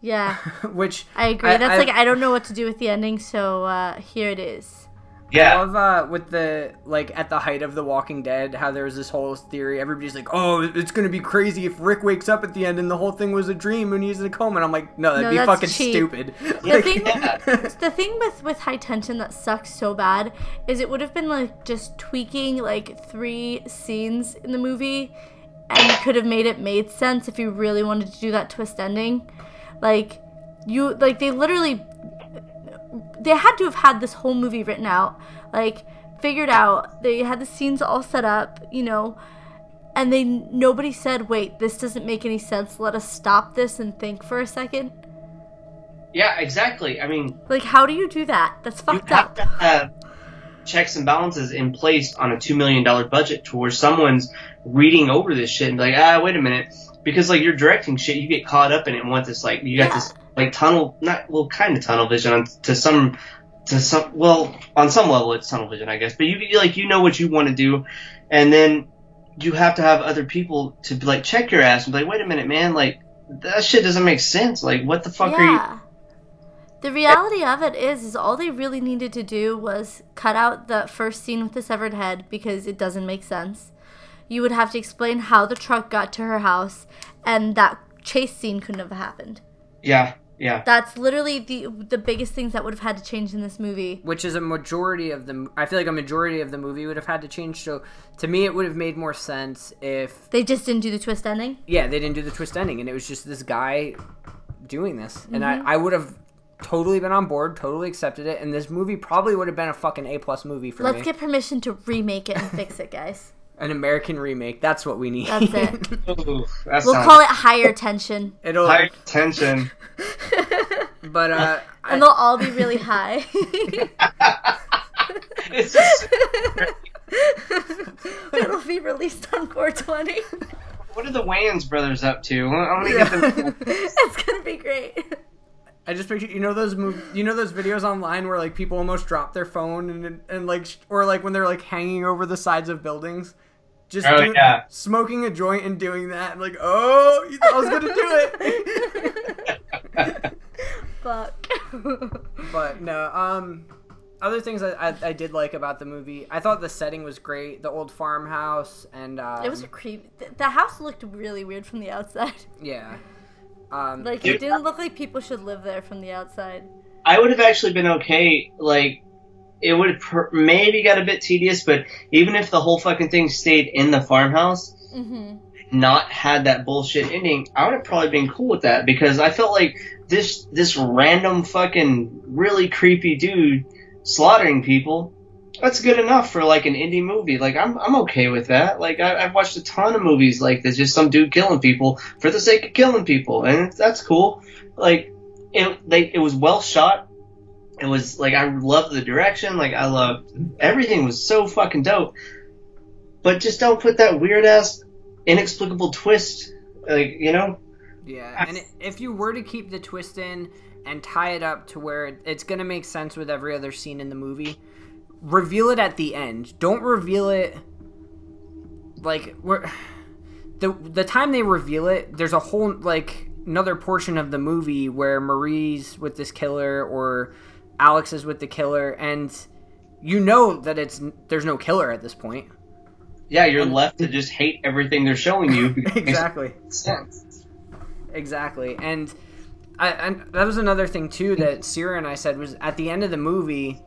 Yeah, <laughs> Which I agree. I- That's I- like I don't know what to do with the ending, so uh, here it is. I Yeah. love uh, with the like at the height of The Walking Dead, how there was this whole theory. Everybody's like, "Oh, it's gonna be crazy if Rick wakes up at the end and the whole thing was a dream and he's in a coma." And I'm like, "No, that'd No, be fucking cheap. stupid." The <laughs> Like- thing, Yeah. <laughs> the thing with with high tension that sucks so bad is it would have been like just tweaking like three scenes in the movie, and you could have made it made sense if you really wanted to do that twist ending. Like you, like they literally, they had to have had this whole movie written out, like figured out. They had the scenes all set up, you know. And they nobody said, "Wait, this doesn't make any sense. Let us stop this and think for a second. Yeah. Exactly. I mean, Like, how do you do that? That's you fucked have up. to have checks and balances in place on a two million dollar budget to where someone's reading over this shit and be like, ah, wait a minute, because like you're directing shit, you get caught up in it and want this like you got Yeah. this like tunnel, not well, kind of tunnel vision on, to some to some well on some level it's tunnel vision I guess, but you like you know what you want to do, and then you have to have other people to like check your ass and be like, wait a minute, man, like that shit doesn't make sense. Like what the fuck are you? yeah. The reality of it is, is all they really needed to do was cut out the first scene with the severed head because it doesn't make sense. You would have to explain how the truck got to her house, and that chase scene couldn't have happened. Yeah, yeah. That's literally the the biggest things that would have had to change in this movie. which is a majority of the I feel like a majority of the movie would have had to change. So to me, it would have made more sense if They just didn't do the twist ending. yeah they didn't do the twist ending and it was just this guy doing this, and I mm-hmm. I would have totally been on board, totally accepted it, and this movie probably would have been a fucking A plus movie for Let's me. get permission to remake it and fix it, guys. An American remake. That's what we need. That's it. <laughs> Ooh, that We'll sounds call it higher tension, It'll. high tension. <laughs> But uh, I- and they'll all be really high. <laughs> it's just, It'll be released on 420. what are the Wayans brothers up to? I want to get them. it's gonna be great. I just picture you know those mov- you know those videos online where like people almost drop their phone and and like sh- or like when they're like hanging over the sides of buildings, just Oh, do- yeah. smoking a joint and doing that. and like, oh, you thought I was gonna do it. <laughs> Fuck. but no, um, other things I, I I did like about the movie, I thought the setting was great. The old farmhouse and um, it was a creep. The house looked really weird from the outside. yeah. <laughs> Um, Like it didn't look like people should live there from the outside. I would have actually been okay. Like, it would have per- maybe got a bit tedious, but even if the whole fucking thing stayed in the farmhouse, Mm-hmm. not had that bullshit ending, I would have probably been cool with that because I felt like this this random fucking really creepy dude slaughtering people. That's good enough for like an indie movie. Like I'm I'm okay with that. Like I, I've watched a ton of movies like this, just some dude killing people for the sake of killing people, and that's cool. Like it they it was well shot. It was like I loved the direction. Like I loved everything was so fucking dope. But just don't put that weird ass inexplicable twist. Like you know, Yeah, and if you were to keep the twist in and tie it up to where it's gonna make sense with every other scene in the movie, reveal it at the end. Don't reveal it like we're the the time they reveal it. There's a whole like another portion of the movie where Marie's with this killer or Alex is with the killer, and you know that it's there's no killer at this point. yeah, you're um, left to just hate everything they're showing you. <laughs> because exactly. sense. Exactly, and I, and that was another thing too that Sierra and I said was at the end of the movie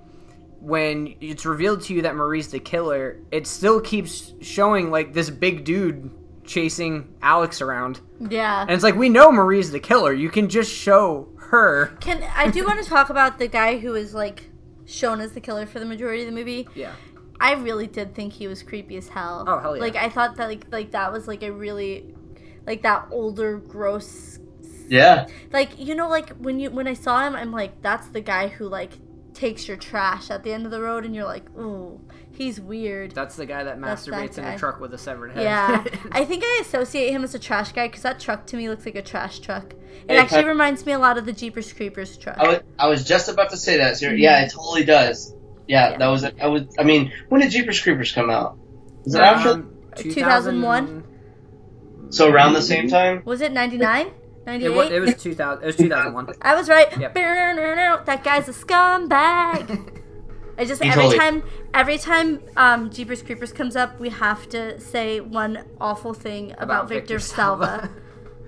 when it's revealed to you that Marie's the killer, it still keeps showing like this big dude chasing Alex around, Yeah. and it's like we know Marie's the killer. You can just show her. Can I do want to talk about the guy who is like shown as the killer for the majority of the movie? Yeah, I really did think he was creepy as hell. Oh, hell yeah. Like I thought that like like that was like a really like that older gross Yeah, like you know like when you when I saw him I'm like that's the guy who like takes your trash at the end of the road and you're like ooh he's weird. that's the guy that That's that masturbates in guy. a truck with a severed head. Yeah, <laughs> I think I associate him as a trash guy because that truck to me looks like a trash truck. It Hey, actually Pat- reminds me a lot of the Jeepers Creepers truck. I was I was just about to say that. Sir. Yeah, it totally does. Yeah, Yeah. that was I was. I mean, when did Jeepers Creepers come out? Was it after? Um, 2001? So around the same time? Was it 99? It 98? was, it was 2000. It was 2001. <laughs> I was right. Yep. That guy's a scumbag. <laughs> I just He every totally- time every time um, Jeepers Creepers comes up, we have to say one awful thing about, Victor, Salva. <laughs>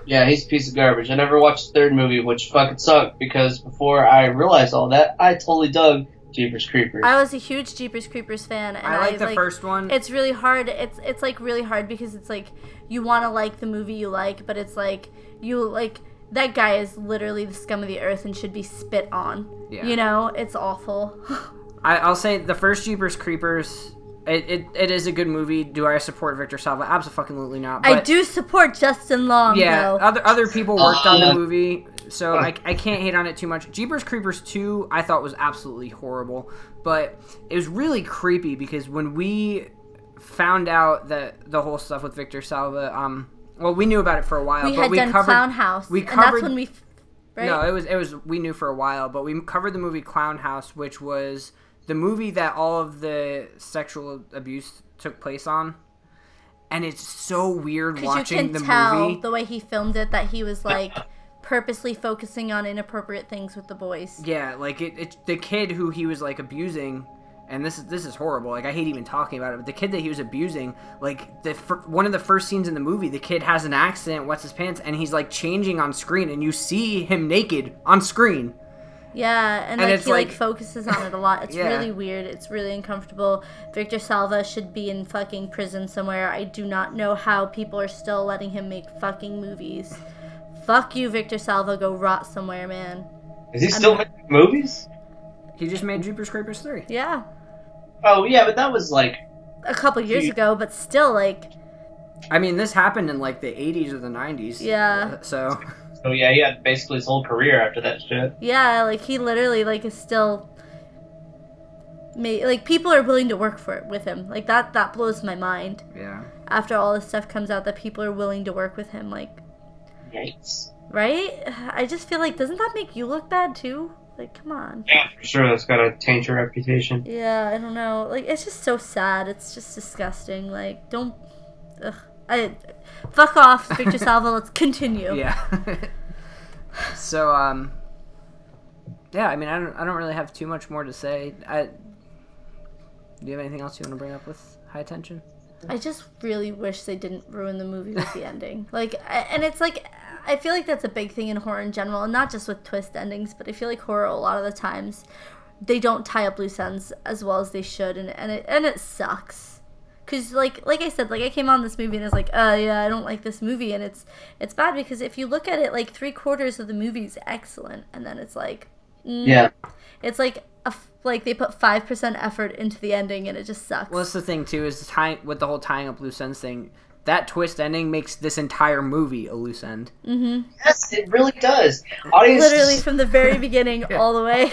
Yeah, he's a piece of garbage. I never watched the third movie, which fucking sucked because before I realized all that, I totally dug Jeepers Creepers. I was a huge Jeepers Creepers fan, and I like the first one. It's really hard. It's it's like really hard because it's like you want to like the movie you like, but it's like you like that guy is literally the scum of the earth and should be spit on. Yeah. You know, it's awful. <laughs> I, I'll say the first Jeepers Creepers. It, it, it is a good movie. Do I support Victor Salva? Absolutely not. I do support Justin Long Yeah, though. other other people worked on Uh, the movie, so I, I can't hate on it too much. Jeepers Creepers 2 I thought was absolutely horrible, but it was really creepy because when we found out that the whole stuff with Victor Salva, um, Well, we knew about it for a while, we but had we done covered. Clown House, we and covered- that's when we. f- Right? No, it was it was we knew for a while, but we covered the movie Clown House, which was the movie that all of the sexual abuse took place on. And it's so weird Because you watching can the tell movie. the way he filmed it that he was like purposely focusing on inappropriate things with the boys. Yeah, like it, it the kid who he was like abusing, and this is this is horrible. Like I hate even talking about it, but the kid that he was abusing, like the one of the first scenes in the movie, the kid has an accident, wets his pants, and he's like changing on screen, and you see him naked on screen. Yeah, and, And like it's he like, like- <laughs> focuses on it a lot. It's Yeah. really weird. It's really uncomfortable. Victor Salva should be in fucking prison somewhere. I do not know how people are still letting him make fucking movies. Fuck you, Victor Salva. Go rot somewhere, man. Is he still making movies? He just made Jeepers Creepers three. Yeah, Oh yeah, but that was like a couple years He- ago, but still, like, I mean, this happened in like the '80s or the '90s. Yeah. Uh, <laughs> So oh yeah, he had basically his whole career after that shit. yeah, like he literally like is still. Ma- like people are willing to work for it with him. Like that. That blows my mind. yeah. After all this stuff comes out, that people are willing to work with him. Like Yikes. Right? I just feel like doesn't that make you look bad too? Like, come on. Yeah, for sure. That's gotta taint your reputation. Yeah, I don't know. Like, it's just so sad. It's just disgusting. Like, don't. Ugh. I. Fuck off, Victor Salva. Let's continue. Yeah. <laughs> so um. Yeah, I mean, I don't, I don't really have too much more to say. I. Do you have anything else you want to bring up with high tension? I just really wish they didn't ruin the movie with the ending. Like, I- and it's like, I feel like that's a big thing in horror in general, and not just with twist endings, but I feel like horror a lot of the times they don't tie up loose ends as well as they should, and and it and it sucks. Cause like like I said, like I came on this movie and I was like, oh yeah, I don't like this movie, and it's it's bad because if you look at it, like three quarters of the movie is excellent, and then it's like, mm, Yeah. it's like a f like they put five percent effort into the ending, and it just sucks. Well, that's the thing too is tying with the whole tying up loose ends thing. That twist ending makes this entire movie a loose end. Yes, it really does. Audiences Literally from the very <laughs> beginning all the way.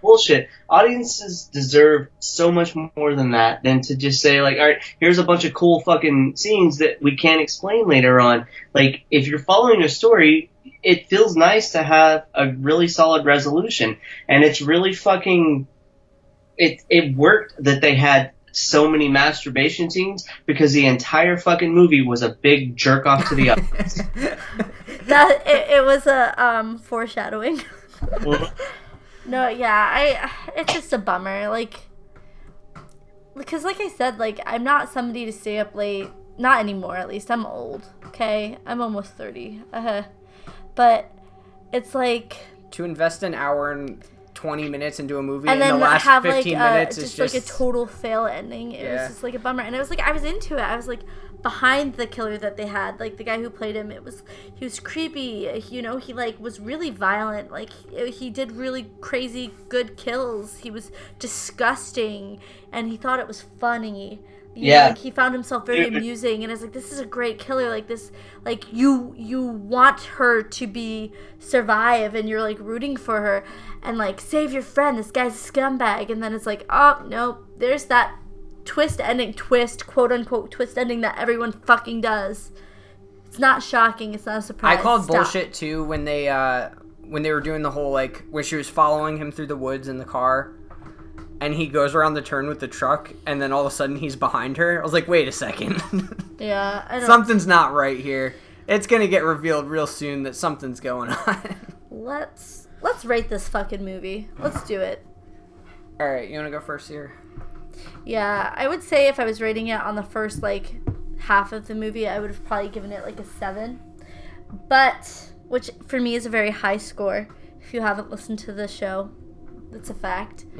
Bullshit. Audiences deserve so much more than that than to just say like, all right, here's a bunch of cool fucking scenes that we can't explain later on. Like, if you're following a story, it feels nice to have a really solid resolution, and it's really fucking. It it worked that they had so many masturbation scenes because the entire fucking movie was a big jerk off to the <laughs> audience. That it, it was a um foreshadowing. No, yeah, I it's just a bummer. Like because like I said, like I'm not somebody to stay up late. Not anymore, at least. I'm old. Okay, I'm almost thirty. Uh-huh. But it's like to invest an hour and twenty minutes into a movie, and and, then the last have like fifteen uh, minutes just, is just like a total fail ending. It Yeah. was just like a bummer, and I was like I was into it. I was like behind the killer that they had, like the guy who played him. It was he was creepy. You know, he like was really violent. Like he, he did really crazy good kills. He was disgusting, and he thought it was funny. You Yeah. know, like he found himself very amusing, and it's like this is a great killer. Like this, like you you want her to be survive, and you're like rooting for her, and like save your friend. This guy's a scumbag, and then it's like, oh no, there's that twist ending, twist quote unquote twist ending that everyone fucking does. It's not shocking. It's not a surprise. I called Stop. bullshit too when they uh when they were doing the whole like when she was following him through the woods in the car and he goes around the turn with the truck and then all of a sudden he's behind her. I was like, "Wait a second. <laughs> Yeah, I don't. Something's not right here." It's going to get revealed real soon that something's going <laughs> on. Let's let's rate this fucking movie. Let's do it. all right, you want to go first here? Yeah, I would say if I was rating it on the first like half of the movie, I would have probably given it like a seven. But which for me is a very high score. If you haven't listened to the show, that's a fact. <laughs>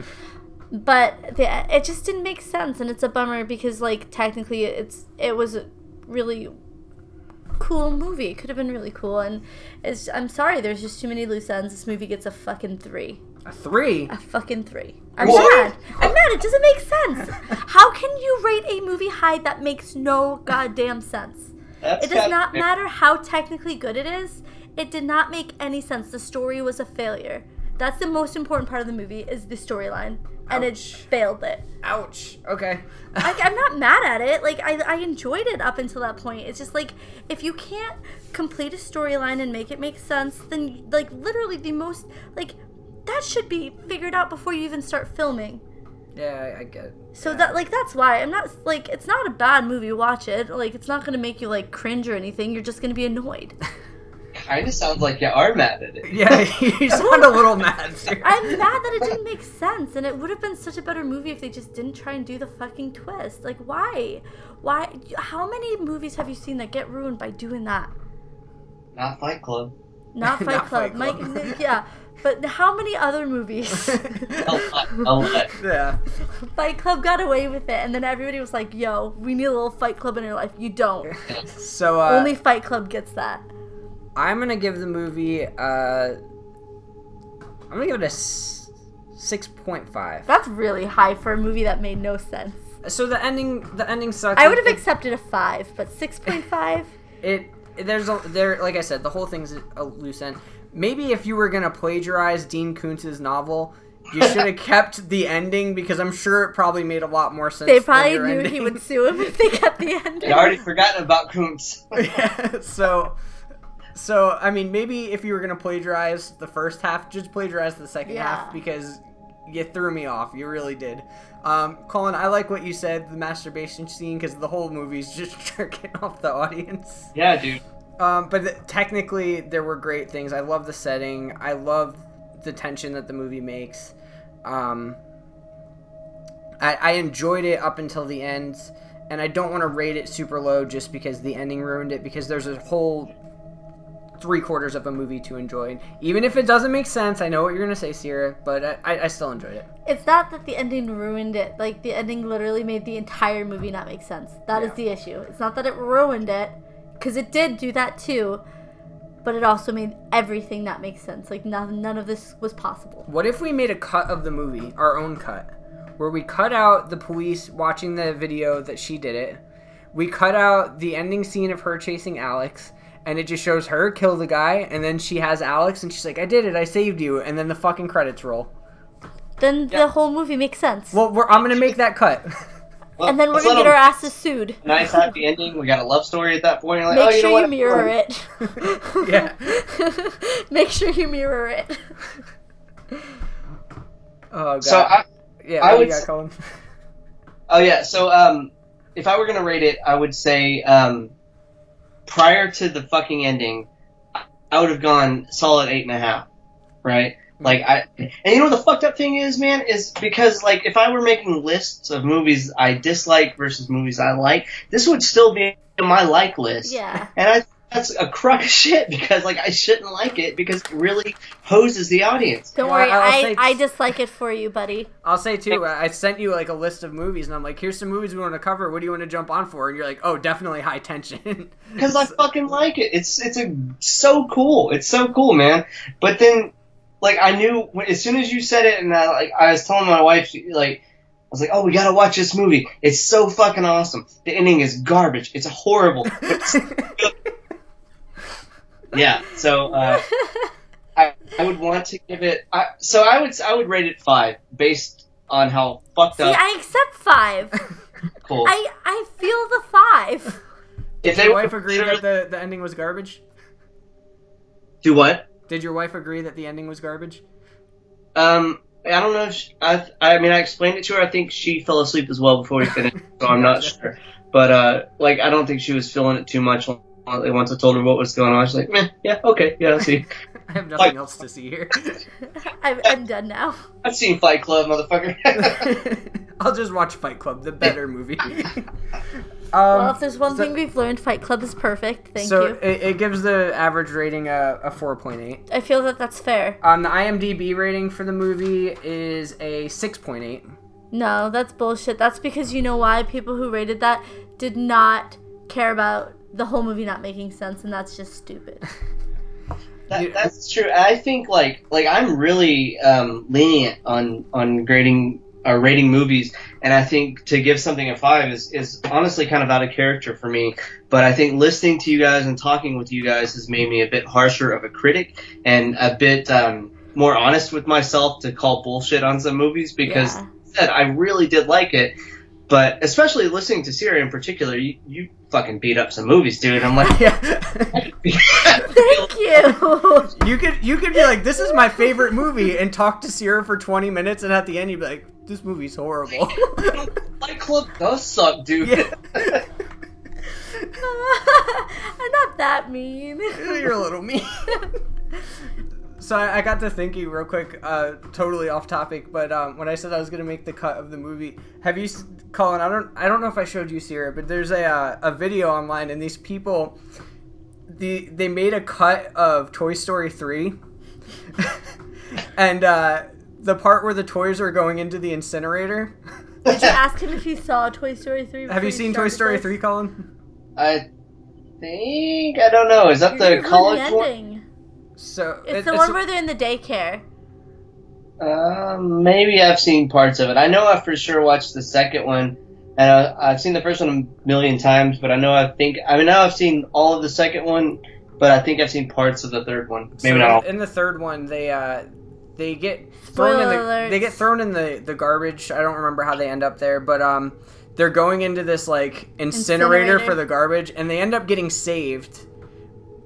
But the, it just didn't make sense, and it's a bummer because like technically it's it was a really cool movie. It could have been really cool, and it's I'm sorry, there's just too many loose ends. This movie gets a fucking three. A 3. A fucking three. I'm What? mad. I'm mad. It doesn't make sense. How can you rate a movie high that makes no goddamn sense? That's It does kinda- not matter how technically good it is. It did not make any sense. The story was a failure. That's the most important part of the movie is the storyline, and it Ouch. failed it. Ouch. Okay. <laughs> I, I'm not mad at it. Like I, I enjoyed it up until that point. It's just like if you can't complete a storyline and make it make sense, then like literally the most like that should be figured out before you even start filming. yeah, I, I get. It. So Yeah. that like that's why I'm not like it's not a bad movie. Watch it. Like it's not gonna make you like cringe or anything. You're just gonna be annoyed. <laughs> Kind of sounds like you are mad at it. <laughs> Yeah, you sound a little mad. Sarah. <laughs> I'm mad that it didn't make sense, and it would have been such a better movie if they just didn't try and do the fucking twist. Like why? Why? How many movies have you seen that get ruined by doing that? Not Fight Club. Not Fight Not Club. Fight Mike, Club. yeah, but how many other movies? <laughs> A lot. A <laughs> lot. yeah. Fight Club got away with it, and then everybody was like, "Yo, we need a little Fight Club in your life." You don't. So uh, Only Fight Club gets that. I'm gonna give the movie. Uh, I'm gonna give it a s- six point five. That's really high for a movie that made no sense. So the ending, the ending sucks. I would have It- accepted a five, but six point five. <laughs> it there's a there like I said the whole thing's a loose end. Maybe if you were gonna plagiarize Dean Koontz's novel, you should have <laughs> kept the ending because I'm sure it probably made a lot more sense. They than probably your knew ending. he would sue him if they kept the <laughs> ending. You already forgotten about Koontz. <laughs> Yeah, so so I mean maybe if you were gonna plagiarize the first half, just plagiarize the second Yeah. half because you threw me off. You really did. Um, Cullen, I like what you said, the masturbation scene, because the whole movie's just jerking off the audience. yeah, dude. Um, but th- technically, there were great things. I love the setting. I love the tension that the movie makes. Um, I, I enjoyed it up until the end, and I don't want to rate it super low just because the ending ruined it. Because there's a whole three quarters of a movie to enjoy. Even if it doesn't make sense, I know what you're gonna say, Sierra, but I, I, still enjoyed it. It's not that the ending ruined it. Like the ending literally made the entire movie not make sense. That is Yeah. the issue. It's not that it ruined it, because it did do that too. But it also made everything that makes sense. Like none, none of this was possible. What if we made a cut of the movie, our own cut, where we cut out the police watching the video that she did it, we cut out the ending scene of her chasing Alex, and it just shows her kill the guy, and then she has Alex, and she's like, "I did it, I saved you," and then the fucking credits roll. Then Yeah. the whole movie makes sense. Well, we're, I'm gonna make that cut. <laughs> Well, and then we're gonna get our asses sued. Nice happy ending. We got a love story at that point. Like, Make oh, you sure know you mirror it. Yeah. <laughs> Make sure you mirror it. <laughs> oh god. So I, yeah, I would you got, Cullen? <laughs> Oh yeah. So um, if I were gonna rate it, I would say um, prior to the fucking ending, I would have gone solid eight and a half. Right. Like I, and you know what the fucked up thing is, man, is because like if I were making lists of movies I dislike versus movies I like, this would still be in my like list. Yeah. And I that's a crock of shit because like I shouldn't like it because it really hoses the audience. Don't Well, worry, I'll I, say- I dislike it for you, buddy. I'll say too. I I sent you like a list of movies, and I'm like, "Here's some movies we want to cover. What do you want to jump on for?" And you're like, "Oh, definitely High Tension." <laughs> because I fucking like it. It's it's a so cool. It's so cool, man. But then, like, I knew as soon as you said it, and I like I was telling my wife, she, like, I was like, oh, we gotta watch this movie. It's so fucking awesome. The ending is garbage. It's horrible. <laughs> It's yeah. So uh, I I would want to give it. I, so I would I would rate it five based on how fucked See, up I accept five. cool. I I feel the five. if Did your wife agree sure- that the, the ending was garbage? do what? Did your wife agree that the ending was garbage? Um, I don't know. If she, I, I mean, I explained it to her. I think she fell asleep as well before we finished, so I'm not sure. But uh, like, I don't think she was feeling it too much. Once I told her what was going on, she's like, "Meh, yeah, okay, yeah, I see. <laughs> I have nothing Like- else to see here. <laughs> I'm, I'm done now. I've seen Fight Club, motherfucker." <laughs> I'll just watch Fight Club, the better movie. Um, Well, if there's one so- thing we've learned, Fight Club is perfect. Thank so you. It, it gives the average rating a, a 4.8. I feel that that's fair. Um, the IMDb rating for the movie is a 6.8. No, that's bullshit. That's because you know why people who rated that did not care about the whole movie not making sense, and that's just stupid. <laughs> That, that's true. I think like like I'm really um, lenient on on grading or rating movies, and I think to give something a five is is honestly kind of out of character for me. But I think listening to you guys and talking with you guys has made me a bit harsher of a critic and a bit um, more honest with myself to call bullshit on some movies because Yeah. said I really did like it. But especially listening to Siri in particular, you, you fucking beat up some movies, dude. I'm like, Yeah. <laughs> Thank you. you could you could be like, "This is my favorite movie," and talk to Sierra for twenty minutes, and at the end you'd be like, "This movie's horrible." <laughs> Fight Club does suck, dude. Yeah. <laughs> I'm not that mean. You're a little mean. <laughs> so I, I got to thinking real quick, uh, totally off topic, but um, when I said I was gonna make the cut of the movie, have you, s- Cullen? I don't, I don't know if I showed you Sierra, but there's a uh, a video online, and these people, the they made a cut of Toy Story three, and uh, the part where the toys are going into the incinerator. <laughs> Did you ask him if he saw Toy Story 3? Have you seen Toy Story three, Cullen? I think I don't know. Is that the college one? ending. So It's it- the one where they're in the daycare. Um, maybe I've seen parts of it. I know I for sure watched the second one, and uh, I've seen the first one a million times. But I know I think I mean now I've seen all of the second one, but I think I've seen parts of the third one. Maybe so not all. in, in the third one, they uh, they get thrown in the Spoiler they get thrown in the the garbage. I don't remember how they end up there, but um, they're going into this like incinerator, Incinerator. for the garbage, and they end up getting saved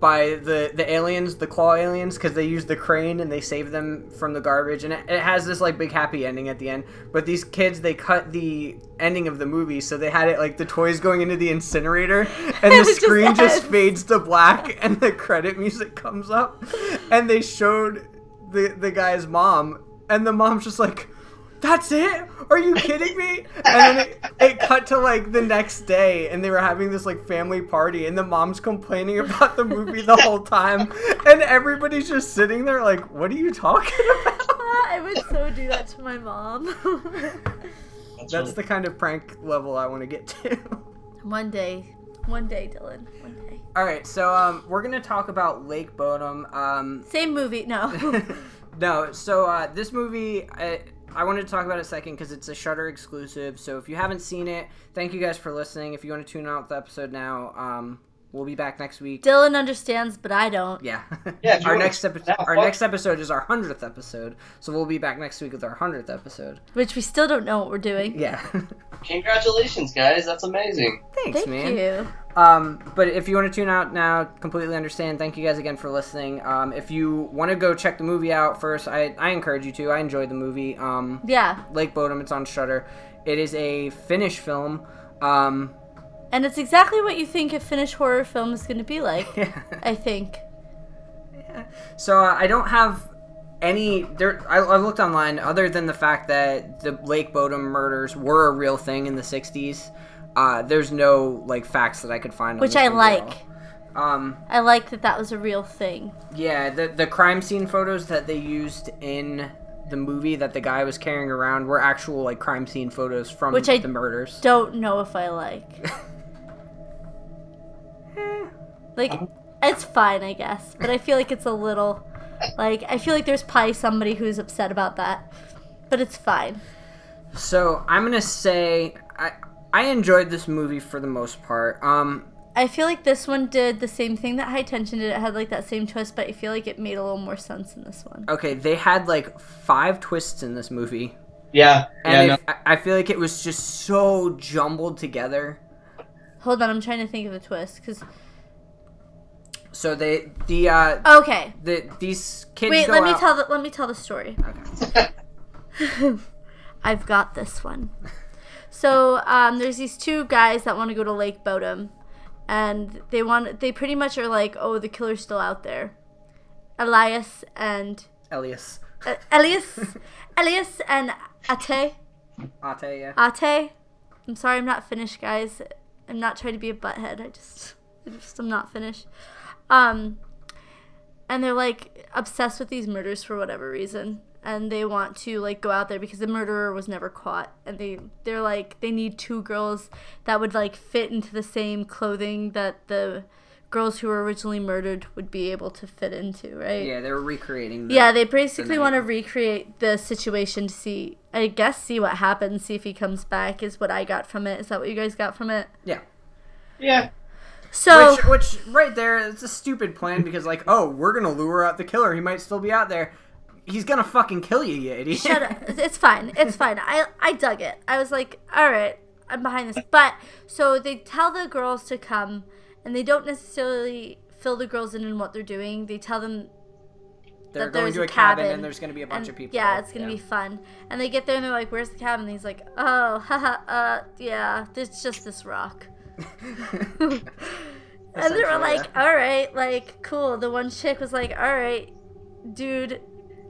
by the the aliens, the claw aliens, because they use the crane and they save them from the garbage, and it, it has this like big happy ending at the end. But these kids, they cut the ending of the movie, so they had it like the toys going into the incinerator, <laughs> and It the just screen just ends. fades to black, and the credit music comes up, and they showed the the guy's mom, and the mom's just like. That's it? Are you kidding me? And then it, it cut to like the next day, and they were having this like family party, and the mom's complaining about the movie the whole time, and everybody's just sitting there like, "What are you talking about?" I would so do that to my mom. That's the kind of prank level I want to get to. one day. One day, Dylan. One day. All right, so um, we're gonna talk about Lake Bodom. Um, Same movie. No. <laughs> no, so uh, this movie, I, I wanted to talk about it a second because it's a Shudder exclusive. So if you haven't seen it, thank you guys for listening. If you want to tune out the episode now, um, we'll be back next week. Dylan understands, but I don't. Yeah. Yeah, <laughs> our next episode. Our next episode is our hundredth episode, so we'll be back next week with our hundredth episode. Which we still don't know what we're doing. Yeah. <laughs> Congratulations, guys. That's amazing. Thanks, Thank man. you. Um, but if you want to tune out now, completely understand. Thank you guys again for listening. Um, if you want to go check the movie out first, I, I encourage you to. I enjoyed the movie. Um, Yeah. Lake Bodom, it's on Shudder. It is a Finnish film. Um, And it's exactly what you think a Finnish horror film is going to be like. <laughs> yeah. I think. Yeah. So uh, I don't have any. There, I, I looked online. Other than the fact that the Lake Bodom murders were a real thing in the '60s, uh, there's no like facts that I could find. On Which I like. Um, I like that that was a real thing. yeah, the the crime scene photos that they used in the movie that the guy was carrying around were actual like crime scene photos from Which I the murders. Don't know if I like. <laughs> Like, it's fine, I guess. But I feel like it's a little. Like, I feel like there's probably somebody who's upset about that. But it's fine. So I'm gonna say I I enjoyed this movie for the most part. Um, I feel like this one did the same thing that High Tension did. It had like that same twist, but I feel like it made a little more sense in this one. okay, they had like five twists in this movie. Yeah. And yeah. if, I I feel like it was just so jumbled together. Hold on, I'm trying to think of a twist. Cause So they the uh okay, the these kids wait, let me out- tell the let me tell the story. <laughs> Okay. <laughs> I've got this one. So um, there's these two guys that want to go to Lake Bodom, and they want they pretty much are like, oh, the killer's still out there. Elias and Elias. uh, Elias, <laughs> Elias and Atte. Atte, yeah. Atte. I'm sorry, I'm not finished, guys. I'm not trying to be a butthead. I just, I just, I'm not finished. Um, and they're like obsessed with these murders for whatever reason, and they want to like go out there because the murderer was never caught, and they, they're like, they need two girls that would like fit into the same clothing that the girls who were originally murdered would be able to fit into, right? Yeah, they were recreating. The, Yeah, they basically night. want to recreate the situation to see, I guess, see what happens, see if he comes back. Is what I got from it. Is that what you guys got from it? yeah. yeah. So Which, which right there, it's a stupid plan because like, oh, we're gonna lure out the killer. He might still be out there. he's gonna fucking kill you, you idiot. Shut up. <laughs> It's fine. It's fine. I I dug it. I was like, all right, I'm behind this. But so they tell the girls to come, and they don't necessarily fill the girls in on what they're doing. They tell them They're that going there's to a a cabin, cabin, and there's gonna be a bunch and of people. yeah, it's gonna be fun. And they get there and they're like, "Where's the cabin?" And he's like, "Oh, <laughs> haha, uh, yeah, it's just this rock." <laughs> <laughs> and they were like, yeah. "All right, like, cool." The one chick was like, "All right, dude,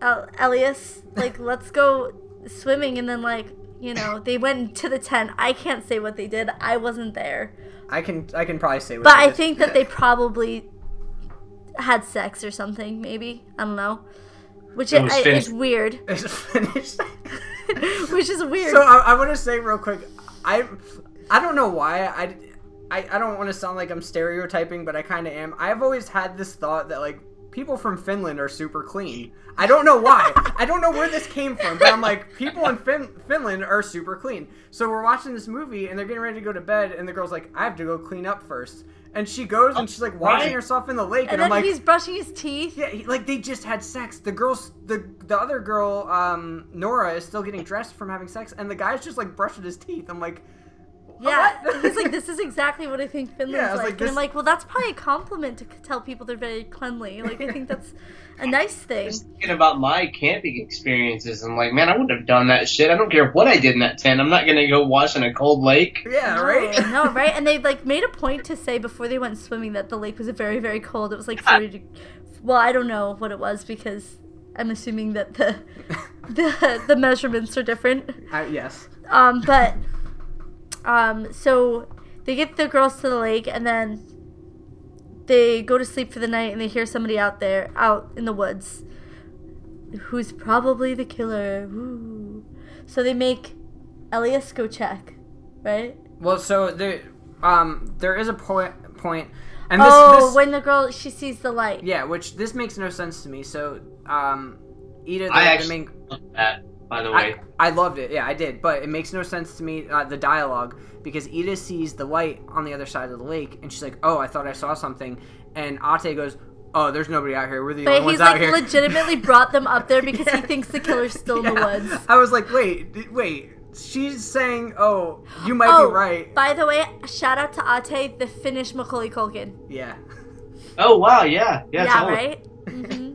El- Elias, like, let's go swimming." And then like, you know, they went to the tent. I can't say what they did. I wasn't there, I can I can probably say. What but I did. think that they probably had sex or something. Maybe I don't know, which It was i- is weird. <laughs> It's finished. <laughs> which is weird. So I, I want to say real quick, I I don't know why I. I, I don't want to sound like I'm stereotyping, but I kind of am. I've always had this thought that like people from Finland are super clean. I don't know why. <laughs> I don't know where this came from, but I'm like people in fin- Finland are super clean. So we're watching this movie and they're getting ready to go to bed, and the girl's like, "I have to go clean up first. and she goes and she's like washing Right. herself in the lake, and, and I'm then like, he's brushing his teeth. yeah, he, like they just had sex. The girls, the the other girl, um, Nora, is still getting dressed from having sex, and the guy's just like brushing his teeth. I'm like, Yeah, he's like, this is exactly what I think Finland's <laughs> Yeah, I was like. like, and I'm like, well, that's probably a compliment to tell people they're very cleanly. Like, I think that's a nice thing. Just thinking about my camping experiences, I'm like, man, I wouldn't have done that shit. I don't care what I did in that tent. I'm not gonna go wash in a cold lake. yeah, no, right. <laughs> no, right? And they like made a point to say before they went swimming that the lake was very, very cold. It was like 40 deg- <laughs> Well, I don't know what it was because I'm assuming that the the the measurements are different. I, yes. Um, but um, so they get the girls to the lake and then they go to sleep for the night and they hear somebody out there out in the woods who's probably the killer. Ooh. So they make Elias go check, right? Well, so there, um, there is a point, point, and this, oh, this when the girl she sees the light. yeah, which this makes no sense to me. So, um, Ida, the, I the actually main, that, by the way. I, I loved it. Yeah, I did. But it makes no sense to me, uh, the dialogue, because Ida sees the light on the other side of the lake, and she's like, "Oh, I thought I saw something," and Atte goes, "Oh, there's nobody out here. We're the But only he's ones out here." like here." legitimately brought them up there <laughs> because he thinks the killer's still in the woods. I was like, "Wait, wait." She's saying, "Oh, you might Oh, be right." By the way, shout out to Atte, the Finnish Macaulay Culkin. Yeah. Oh wow, yeah, yeah, Yeah, totally. right? hmm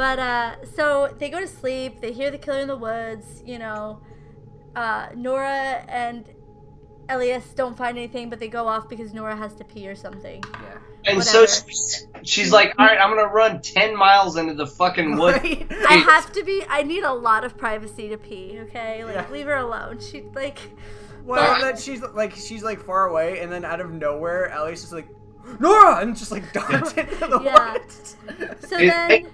But uh, so they go to sleep. They hear the killer in the woods. You know, uh, Nora and Elias don't find anything, but they go off because Nora has to pee or something. Yeah. And so she's, she's like, all right, I'm gonna run ten miles into the fucking <laughs> woods. Right? I have to be. I need a lot of privacy to pee. Okay, like Yeah. leave her alone. She like. Well, But- that she's like she's like far away, and then out of nowhere, Ellie's just like Nora, and just like <laughs> darts <laughs> into the Yeah. woods. So It- then.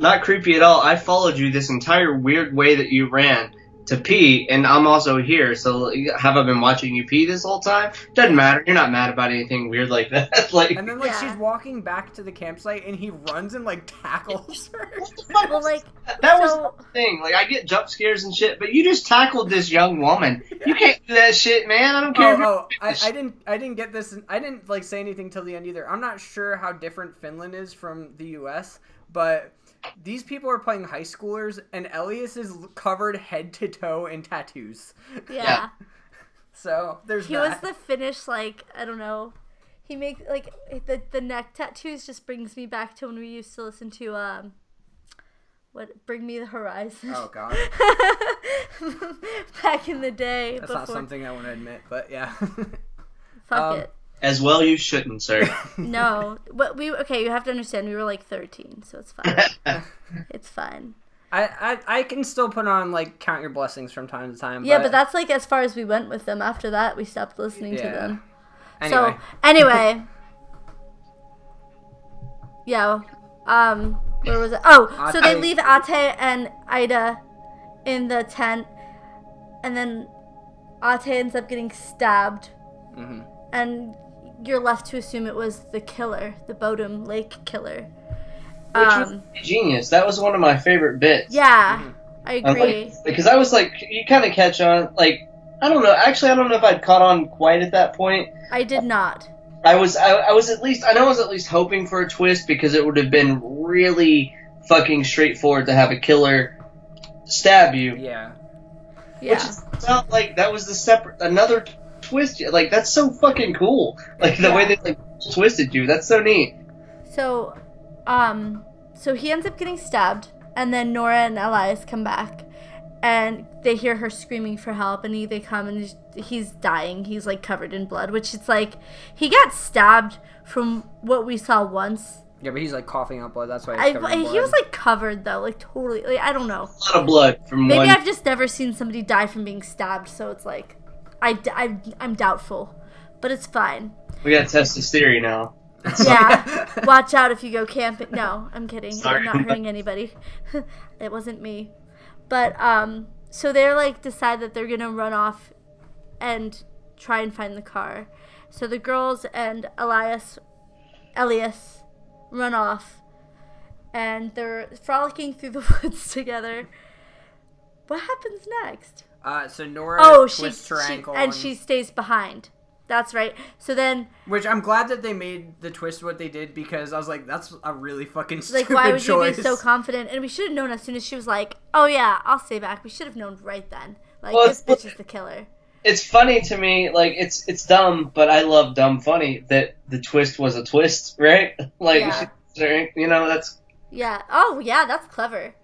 Not creepy at all. I followed you this entire weird way that you ran to pee, and I'm also here. So have I been watching you pee this whole time? Doesn't matter. You're not mad about anything weird like that. <laughs> like, And then like Yeah. she's walking back to the campsite, and he runs and like tackles her. <laughs> what the fuck Well, like that? That was so- the thing. Like, I get jump scares and shit, but you just tackled this young woman. You can't do that shit, man. I don't care. Oh, oh, I, I didn't, I didn't get this. I didn't like say anything till the end either. I'm not sure how different Finland is from the U.S., but these people are playing high schoolers, and Elias is covered head to toe in tattoos. yeah. So there's He was the finish. like I don't know. He make like the the neck tattoos just brings me back to when we used to listen to um, what Bring Me the Horizon. oh God, <laughs> back in the day. that's before, not something I want to admit, but yeah. <laughs> Fuck um, it. As well, you shouldn't, sir. <laughs> No, but we okay. You have to understand. We were like thirteen, so it's fine. <laughs> <laughs> it's fine. I, I I can still put on like count your blessings from time to time. Yeah, but that's like as far as we went with them. After that, we stopped listening to them. anyway. So anyway, yeah. Um, where was it? Oh, so they leave Atte and Ida in the tent, and then Atte ends up getting stabbed, hmm and you're left to assume it was the killer, the Bodom Lake killer. Which Um, was genius. That was one of my favorite bits. yeah, Mhm. I agree. like, because I was like, you kind of catch on. Like, I don't know. Actually, I don't know if I'd caught on quite at that point. I did not. I was, I, I was at least, I know I was at least hoping for a twist because it would have been really fucking straightforward to have a killer stab you. Yeah. Yeah. Which is not like that was the separate another twist. you. Like that's so fucking cool. Like the way they like twisted you. That's so neat. So, um, so he ends up getting stabbed, and then Nora and Elias come back, and they hear her screaming for help, and he, they come, and he's, he's dying. He's like covered in blood, which it's like he got stabbed from what we saw once. Yeah, but he's like coughing up blood. That's why I, he's covered in he was like covered though, like totally. Like I don't know. A lot of blood from Maybe one. I've just never seen somebody die from being stabbed, so it's like, I, I, I'm doubtful, but it's fine. We gotta test this theory now. <laughs> Yeah. Watch out if you go camping. No, I'm kidding. Sorry. I'm not hurting anybody. <laughs> it wasn't me. But um so they're like decide that they're to run off and try and find the car. So the girls and Elias Elias run off and they're frolicking through the <laughs> woods together. What happens next? Uh, so Nora Oh, she, twists her she ankle, and she stays behind. That's right. So then Which I'm glad that they made the twist what they did because I was like, that's a really fucking stupid like why would choice. you be so confident and we should have known as soon as she was like oh yeah i'll stay back we should have known right then like Well, this bitch is the killer It's funny to me. Like it's it's dumb, but I love dumb funny that the twist was a twist, right? <laughs> Like Yeah. she- you know that's yeah oh yeah that's clever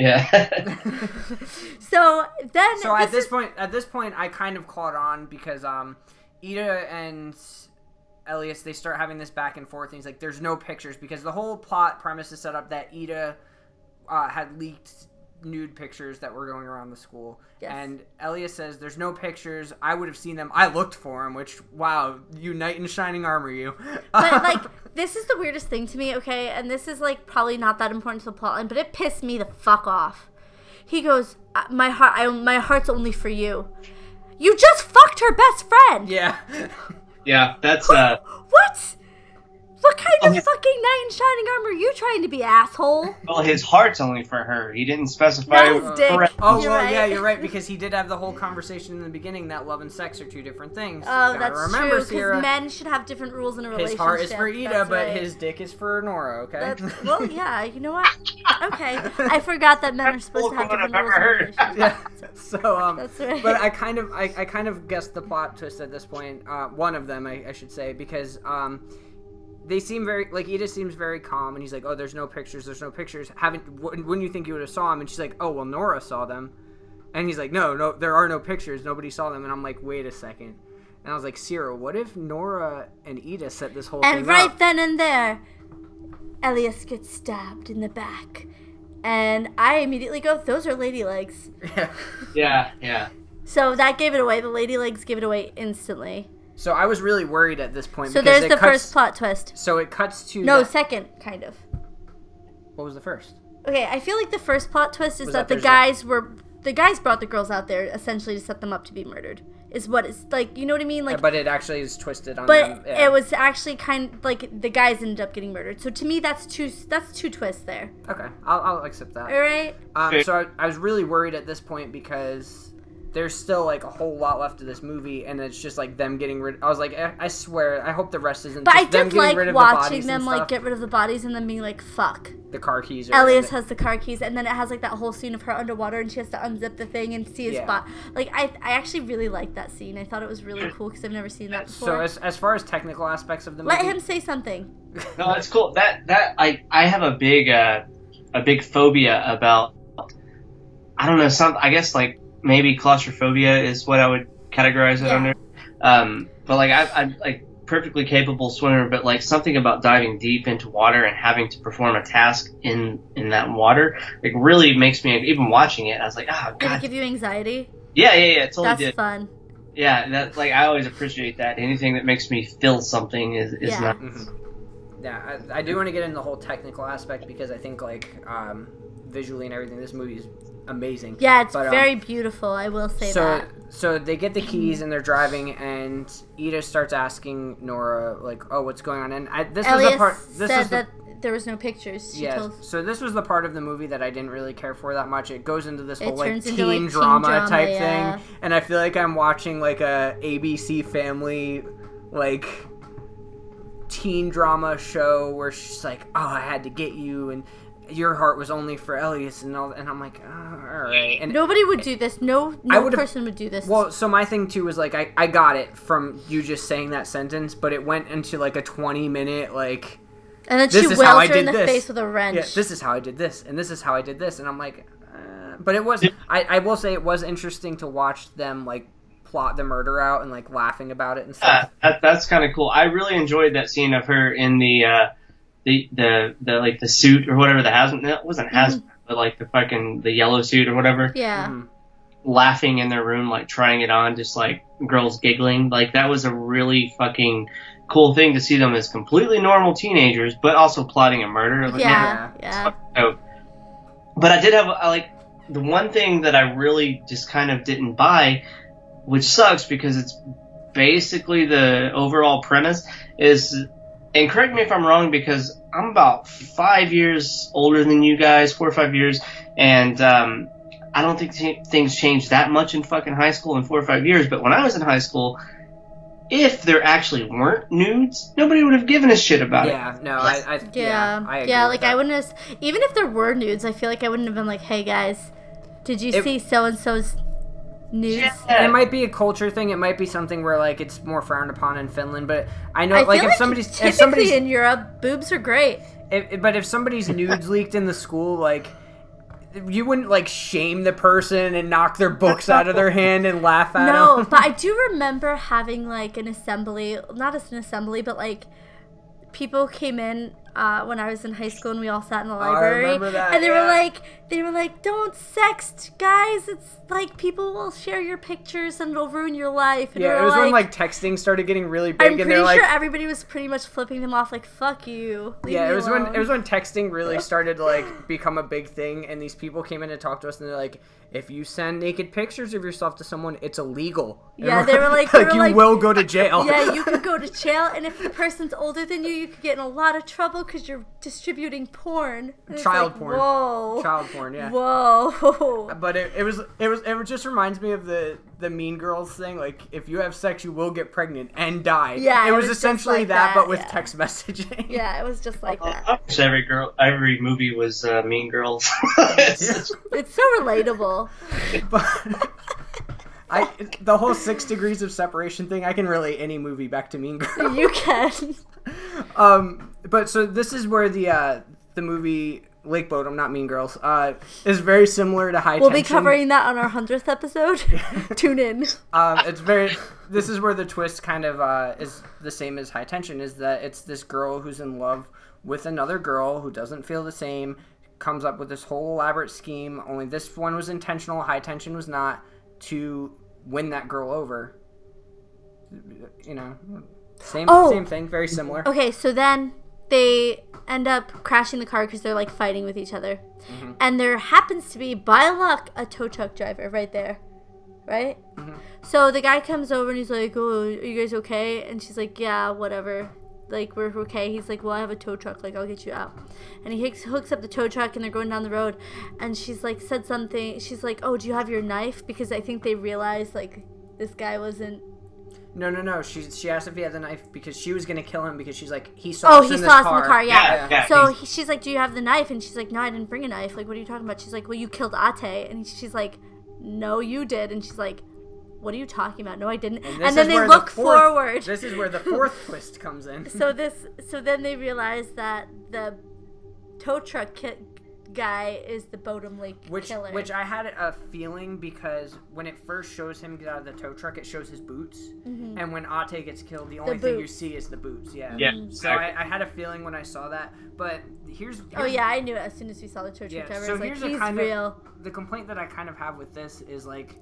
yeah. <laughs> so then so at this is- point, at this point, I kind of caught on because um, Ida and Elias they start having this back and forth. And he's like, "There's no pictures," because the whole plot premise is set up that Ida uh, had leaked nude pictures that were going around the school. Yes. And Elias says, "There's no pictures. I would have seen them. I looked for them. Which, wow, you knight in shining armor, you." but like <laughs> this is the weirdest thing to me okay and this is like probably not that important to the plotline but it pissed me the fuck off he goes "Uh, my heart I, my heart's only for you you just fucked her best friend yeah. <laughs> yeah, that's uh. <gasps> what what kind of fucking knight in shining armor are you trying to be asshole Well, his heart's only for her. He didn't specify. Not his dick. Correct. Oh You're well, right. yeah, you're right because he did have the whole conversation in the beginning that love and sex are two different things. Oh, Gotta that's remember, true. Sierra. Because men should have different rules in a relationship. his relationship. heart is for Ida, That's but right. his dick is for Nora. Okay. That's, well, <laughs> yeah. You know what? Okay, I forgot that men are supposed to have different I've rules. ever In a heard. relationship. yeah. So um, That's right. but I kind of I, I kind of guessed the plot twist at this point. Uh, one of them I, I should say because um. They seem very like Ida seems very calm, and he's like, "Oh, there's no pictures. There's no pictures. Haven't? Wouldn't wouldn't you think you would have saw them?" And she's like, "Oh, well, Nora saw them," and he's like, "No, no, there are no pictures. Nobody saw them." And I'm like, "Wait a second. And I was like, "Sierra, what if Nora and Ida set this whole thing? And thing right up?" then and there, Elias gets stabbed in the back, and I immediately go, "Those are lady legs." <laughs> Yeah, yeah. So that gave it away. The lady legs give it away instantly. So I was really worried at this point. So because there's it the cuts- first plot twist. So it cuts to No, that- second, kind of. what was the first? Okay, I feel like the first plot twist is that, that the there's guys were the guys brought the girls out there essentially to set them up to be murdered. Is what it's like. You know what I mean? Like, but it actually is twisted on but them. yeah. it was actually kind of like the guys ended up getting murdered. So to me, that's two that's two twists there. okay. I'll, I'll accept that. All right. Um, so I, I was really worried at this point because there's still like a whole lot left of this movie, and it's just like them getting rid. I was like, eh, I swear, I hope the rest isn't. But I just them did getting like rid of the watching them like get rid of the bodies and then being like, "Fuck." the car keys. Are Elias has the car keys, and then it has like that whole scene of her underwater, and she has to unzip the thing and see his Yeah. spot. Like I, I actually really liked that scene. I thought it was really cool because I've never seen that before. So as, as far as technical aspects of the movie, Let him say something. No, that's cool. That that I I have a big uh a big phobia about. I don't know. Some I guess like maybe claustrophobia is what I would categorize it Yeah. under. Um, but like I, I'm like perfectly capable swimmer, but like something about diving deep into water and having to perform a task in in that water like really makes me even watching it. I was like, oh Did it god, give you anxiety? yeah, yeah, yeah, it totally That's did. fun. Yeah, that like I always appreciate that. Anything that makes me feel something is is Yeah. not. Mhm. Yeah, I, I do want to get into the whole technical aspect because I think like um, visually and everything, this movie is amazing. Yeah, it's But, um, very beautiful. I will say so that. so they get the keys and they're driving and Ida starts asking Nora like, "Oh, what's going on?" And I, this was Elias the part. This said was the, that there was no pictures. She yeah. So this was the part of the movie that I didn't really care for that much. It goes into this whole like teen, into, like, teen drama, drama, type yeah. thing, and I feel like I'm watching like a ABC Family like teen drama show where she's like, "Oh, I had to get you," and your heart was only for Elias and all, and I'm like, oh, all right. And Nobody would do this. No, no would've- person would do this. well, so my thing too was like, I I got it from you just saying that sentence, but it went into like a 20 minute like. and then this she is how I wails her in the this. face with a wrench. Yeah, this is how I did this, and this is how I did this, and I'm like, uh, but it was. I, I will say it was interesting to watch them like plot the murder out and like laughing about it and Uh, stuff. that, that's kind of cool. I really enjoyed that scene of her in the uh, the the the like the suit or whatever the hazmat. It wasn't hazmat, but like the fucking the yellow suit or whatever. yeah. Mhm. Laughing in their room, like trying it on, just like girls giggling. Like that was a really fucking cool thing to see them as completely normal teenagers, but also plotting a murder. Like, Yeah. Yeah. Yeah. So, but I did have like the one thing that I really just kind of didn't buy, which sucks because it's basically the overall premise is, and correct me if I'm wrong because I'm about five years older than you guys, four or five years, and um, I don't think th- things changed that much in fucking high school in four or five years. But when I was in high school. If there actually weren't nudes, nobody would have given a shit about it. Yeah, no, I, I Yeah, yeah, I agree yeah. with Like that. I wouldn't have. Even if there were nudes, I feel like I wouldn't have been like, "Hey guys, did you It- see so and so's nudes?" Yeah. It might be a culture thing. It might be something where like it's more frowned upon in Finland. But I know, I like, if like somebody's, typically if somebody's, in Europe, boobs are great. if, but if somebody's nudes leaked in the school, like, you wouldn't like shame the person and knock their books out of their hand and laugh at No, them. No, but I do <laughs> remember having like an assembly, not as an assembly, but like people came in uh, when I was in high school and we all sat in the I library, that, and they yeah. were like, they were like, "Don't sext, guys. It's like people will share your pictures and it'll ruin your life." And yeah, it was when like texting started getting really big, I'm and pretty they're like, sure everybody was pretty much flipping them off, like "fuck you." yeah, it was when it was when texting really <laughs> started to like become a big thing, and these people came in to talk to us, and they're like, if you send naked pictures of yourself to someone, it's illegal. Yeah, they were like- they <laughs> were you like- will go to jail. yeah, you <laughs> could go to jail, and if the person's older than you, you could get in a lot of trouble because you're distributing porn. And Child like, porn. Whoa. child porn, yeah. Whoa. <laughs> But it, it was it was it just reminds me of the the Mean Girls thing. Like if you have sex, you will get pregnant and die. Yeah, it it was, was essentially like that, that, but with yeah. text messaging. <laughs> Yeah, it was just like that. I wish every girl, every movie was uh, Mean Girls. <laughs> Yeah, It's so relatable. <laughs> but I the whole six degrees of separation thing. I can relate any movie back to Mean Girls. You can. um, but so this is where the uh the movie Lake Bodom not Mean Girls, uh, is very similar to High tension. We'll be covering that on our hundredth episode. <laughs> Tune in. um, it's very. This is where the twist kind of uh, is the same as High Tension. Is that it's this girl who's in love with another girl who doesn't feel the same. Comes up with this whole elaborate scheme. Only this one was intentional. High Tension was not to win that girl over. You know, same Oh. same thing. Very similar. Okay, so then they end up crashing the car because they're like fighting with each other, Mm-hmm. and there happens to be, by luck, a tow truck driver right there, right? Mm-hmm. So the guy comes over and he's like, "Oh, are you guys okay?" And she's like, "Yeah, whatever." Like we're okay. He's like, "Well, I have a tow truck. Like I'll get you out." And he hooks, hooks up the tow truck and they're going down the road. And she's like, said something. She's like, "Oh, do you have your knife?" Because I think they realized like this guy wasn't. No, no, no. She she asked if he had the knife because she was gonna kill him because she's like he saw Oh, us he in saw this us car. in the car. Yeah. Yeah, yeah, so he, she's like, "Do you have the knife?" And she's like, "No, I didn't bring a knife. Like, what are you talking about?" She's like, "Well, you killed Atte," and she's like, "No, you did." And she's like, "What are you talking about? No, I didn't." And, And, then is they where look the fourth, forward. This is where the fourth <laughs> twist comes in. so this, so then they realize that the tow truck ki- guy is the Bodom Lake Which, killer. which I had a feeling because when it first shows him get out of the tow truck, it shows his boots, mm-hmm. and when Atte gets killed, the only thing you see is the boots. Yeah. Yeah, mm-hmm. So I, I had a feeling when I saw that, but here's, oh yeah, I knew it as soon as we saw the tow truck yeah. driver. So I was here's like, a he's kind real. of the complaint that I kind of have with this is like.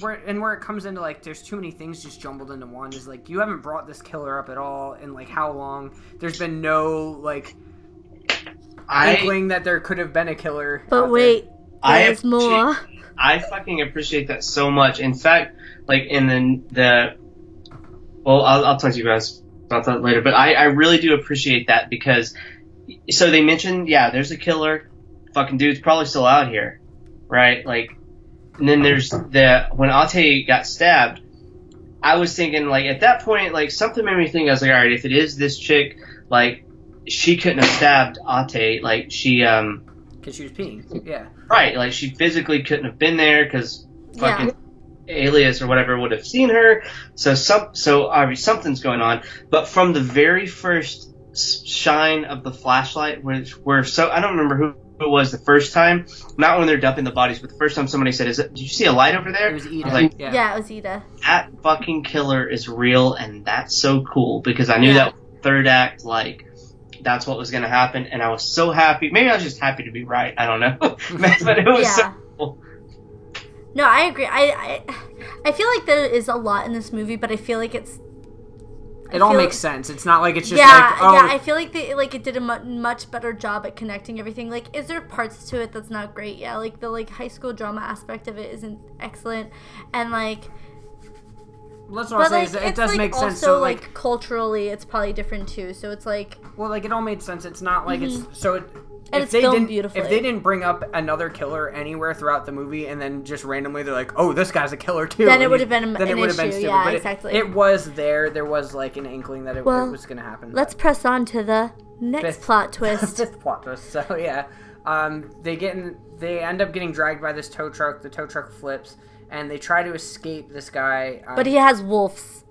Where and where it comes into like there's too many things just jumbled into one is like you haven't brought this killer up at all in like how long there's been no like I inkling that there could have been a killer But wait, I there's appreciate- more. I fucking appreciate that so much. In fact, like in the the well, I'll, I'll talk to you guys about that later. But I I really do appreciate that because so they mentioned yeah, there's a killer, fucking dude's probably still out here, right? Like, and then there's the when Atte got stabbed. I was thinking like at that point like something made me think I was like all right if it is this chick like she couldn't have stabbed Atte. Like she, um, Because she was peeing. Yeah. right, like she physically couldn't have been there because Yeah. fucking Elias or whatever would have seen her. So some, so obviously something's going on. But from the very first shine of the flashlight, which were so I don't remember who it was the first time. Not when they're dumping the bodies, but the first time somebody said, "Is it? Did you see a light over there?" It was Ida. Was like, yeah. Yeah, it was Ida. that fucking killer is real and that's so cool because I knew Yeah. that third act like that's what was going to happen and I was so happy maybe I was just happy to be right I don't know <laughs> but it was Yeah. so cool. No, I agree. I, I I feel like there is a lot in this movie, but I feel like it's It all feel- makes sense. It's not like it's just yeah, like, oh, yeah. I feel like they like it did a mu- much better job at connecting everything. Like, is there parts to it that's not great? Yeah, like the like high school drama aspect of it isn't excellent, and like, let's but say like is it does like make also sense. So like, like, culturally, it's probably different too. So it's like, well, like it all made sense. It's not like it's so. It, And if it's they didn't, beautifully. if they didn't bring up another killer anywhere throughout the movie, and then just randomly they're like, "Oh, this guy's a killer too," Then it would have been then it would have been stupid. Yeah, but it- exactly. It, was there. There was like an inkling that it, Well, it was going to happen. let's press on to the next Fifth- plot <laughs> twist. fifth plot twist. So yeah, um, they get in, they end up getting dragged by this tow truck. The tow truck flips, and they try to escape this guy. Um, but he has wolves.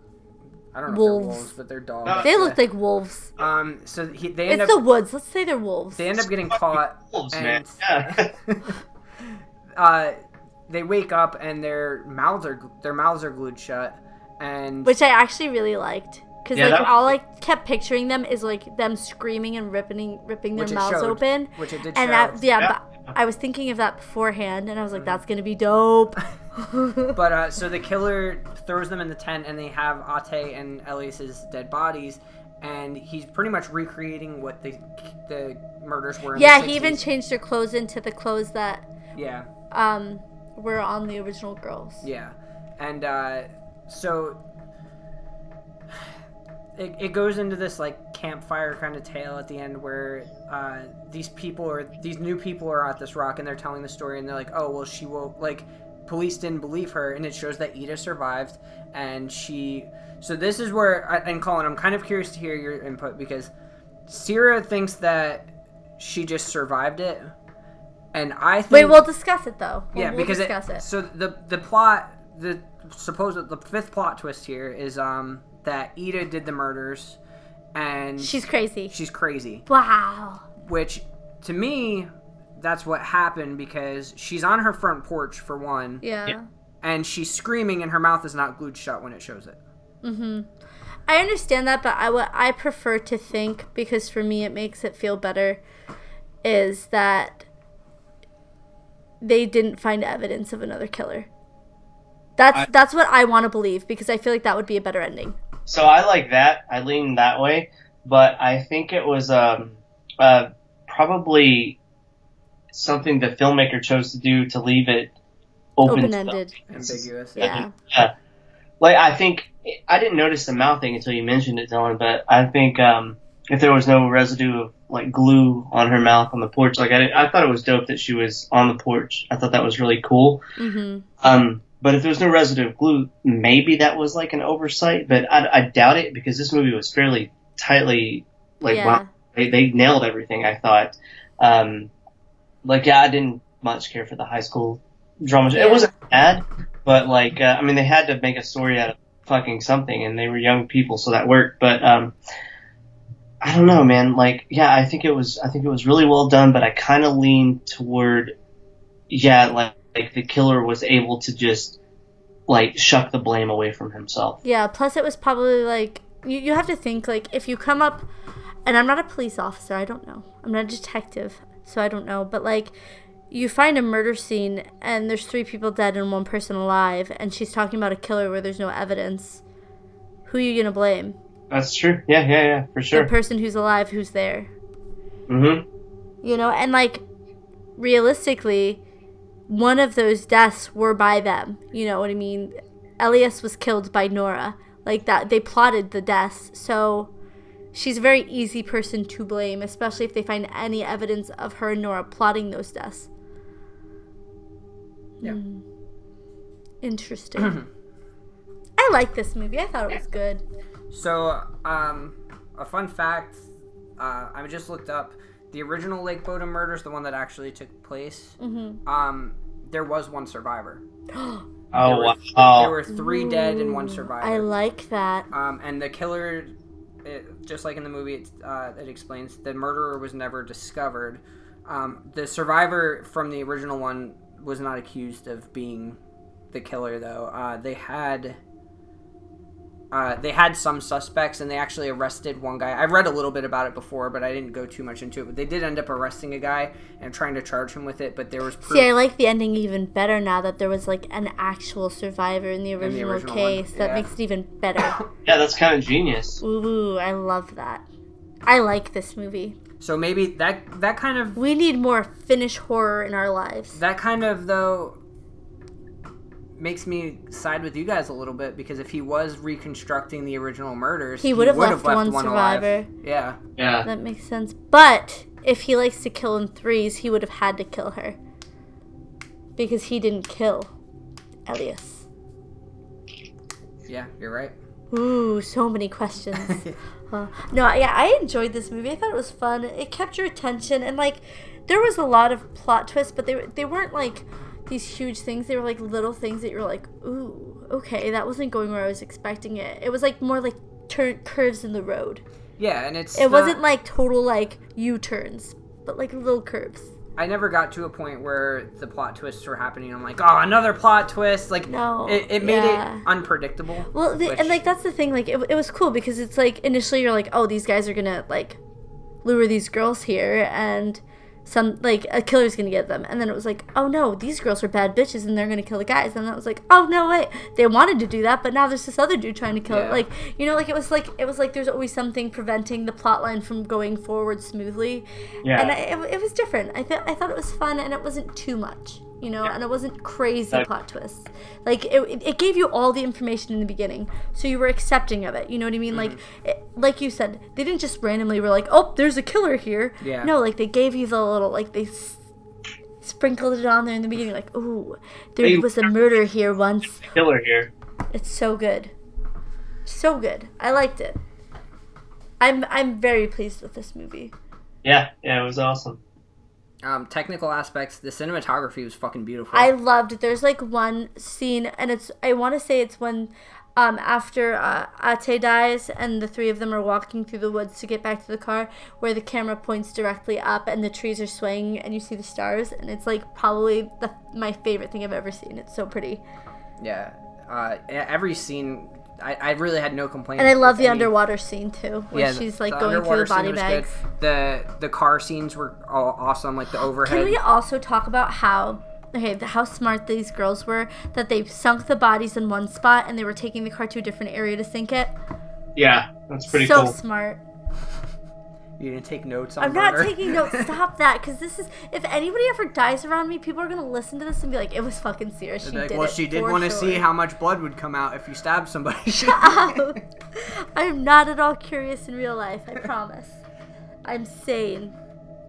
I don't know if they're wolves. wolves, but they're dogs. No, They Yeah. look like wolves. Um, so he, they end It's up the woods. Let's say they're wolves. they end up getting caught. wolves and, man yeah <laughs> uh, they wake up and their mouths are their mouths are glued shut, and which I actually really liked. Because Yeah, like that- all I kept picturing them is like them screaming and ripping ripping their mouths showed. open. which it did And show. that yeah, Yeah. but I was thinking of that beforehand, and I was like, that's gonna be dope. <laughs> <laughs> But uh, so the killer throws them in the tent, and they have Atte and Elias's dead bodies, and he's pretty much recreating what the the murders were. In yeah, he even changed their clothes into the clothes that yeah, um were on the original girls. yeah, and uh, so it, it goes into this like campfire kind of tale at the end where uh, these people are these new people are at this rock and they're telling the story and they're like oh well she will like police didn't believe her and it shows that Ida survived and she so this is where I- and Cullen I'm kind of curious to hear your input because Sierra thinks that she just survived it and I think Wait, we'll discuss it though. We'll, yeah, we'll because discuss it, it. So the the plot, the supposed the fifth plot twist here is um that Ida did the murders, and She's crazy. she's crazy. Wow. Which to me, that's what happened because she's on her front porch for one, Yeah. Yeah. and she's screaming, and her mouth is not glued shut when it shows it. Mm-hmm. I understand that, but I what I prefer to think because for me it makes it feel better is that they didn't find evidence of another killer. That's I- that's what I want to believe because I feel like that would be a better ending. so I like that I lean that way but I think it was um uh probably something the filmmaker chose to do to leave it open to ended. Ambiguous. Yeah. Yeah. Like I think I didn't notice the mouth thing until you mentioned it, Dylan. But I think um, if there was no residue of like glue on her mouth on the porch, like I, I thought it was dope that she was on the porch. I thought that was really cool. hmm Um, but if there was no residue of glue, maybe that was like an oversight. But I, I doubt it because this movie was fairly tightly like Yeah. wow, they they nailed everything. I thought. Um, like yeah, I didn't much care for the high school drama. It wasn't bad, but like uh, I mean, they had to make a story out of fucking something, and they were young people, so that worked. But um, I don't know, man. Like yeah, I think it was I think it was really well done, but I kind of leaned toward yeah, like like the killer was able to just like shuck the blame away from himself. Yeah. Plus, it was probably like you, you have to think like if you come up, and I'm not a police officer. I don't know. I'm not a detective, so I don't know. But like, you find a murder scene and there's three people dead and one person alive, and she's talking about a killer where there's no evidence. Who are you gonna blame? That's true. Yeah, yeah, yeah, for sure. The person who's alive, who's there. Mm-hmm. You know, and like realistically, one of those deaths were by them. You know what I mean? Elias was killed by Nora. Like that, they plotted the deaths. So she's a very easy person to blame, especially if they find any evidence of her and Nora plotting those deaths. Yeah. Hmm. Interesting. <clears throat> I like this movie. I thought it was good. So, um, a fun fact uh, I just looked up the original Lake Bodom murders, the one that actually took place. Mm-hmm. Um, there was one survivor. <gasps> Oh There were, wow! there were three dead and one survivor. I like that. Um, and the killer, it, just like in the movie, it, uh, it explains the murderer was never discovered. Um, the survivor from the original one was not accused of being the killer, though. Uh, they had. Uh, they had some suspects and they actually arrested one guy. I read a little bit about it before, but I didn't go too much into it. But they did end up arresting a guy and trying to charge him with it. But there was proof. See, I like the ending even better now that there was like an actual survivor in the original, original one, case. That makes it even better. <coughs> <coughs> Yeah, that's kind of genius. Ooh, I love that. I like this movie. so maybe that that kind of We need more Finnish horror in our lives. that kind of though makes me side with you guys a little bit because if he was reconstructing the original murders, He would have left one survivor. alive. Yeah, Yeah, That makes sense. But if he likes to kill in threes, he would have had to kill her. Because he didn't kill Elias. yeah, you're right. Ooh, so many questions. <laughs> Uh, no, yeah, I enjoyed this movie. I thought it was fun. It kept your attention, and like, there was a lot of plot twists, but they they weren't like these huge things. They were like little things that you were like, ooh, okay, that wasn't going where I was expecting it. It was like more like turn curves in the road. Yeah, and it's It not- wasn't like total like U turns, but like little curves. I never got to a point where the plot twists were happening. I'm like, oh, another plot twist. Like, No, it, it made yeah. it unpredictable. Well, the, which- and like that's the thing. Like it, it was cool because it's like initially you're like, oh, these guys are gonna like lure these girls here, and some like a killer's gonna get them. And then it was like, oh no, these girls are bad bitches, and they're gonna kill the guys. And that was like, oh no, wait, they wanted to do that, but now there's this other dude trying to kill it. Like you know, like it was like it was like there's always something preventing the plot line from going forward smoothly. yeah. And I, it, it was different. I thought I thought it was fun, and it wasn't too much, you know, and it wasn't crazy Like- plot twists. Like it, it- gave you all the information in the beginning, so you were accepting of it. You know what I mean? Like, Mm-hmm. it, like you said, they didn't just randomly were like, oh, there's a killer here. Yeah. No, like they gave you the little like they. S- sprinkled it on there in the beginning like ooh there They- was a murder here once Killer here. it's so good so good i liked it i'm i'm very pleased with this movie Yeah, yeah, it was awesome. Um, technical aspects, the cinematography was fucking beautiful. I loved it. There's like one scene, and it's I want to say it's when, um, after uh, Atte dies, and the three of them are walking through the woods to get back to the car, where the camera points directly up, and the trees are swaying, and you see the stars, and it's like probably the my favorite thing I've ever seen. It's so pretty, yeah, uh, every scene, I, I really had no complaints. and I love the any- underwater scene too, where Yeah, she's like going through the body scene bags. good. The the car scenes were all awesome, like the overhead. Can we also talk about how okay how smart these girls were that they sunk the bodies in one spot and they were taking the car to a different area to sink it? Yeah, that's pretty so cool. smart. You didn't take notes on I'm not Murder? taking notes. <laughs> Stop that, because this is. If anybody ever dies around me, people are gonna listen to this and be like, "It was fucking serious. She like, did well, it she did want to sure." see how much blood would come out if you stabbed somebody. <laughs> I'm not at all curious in real life. I promise. I'm sane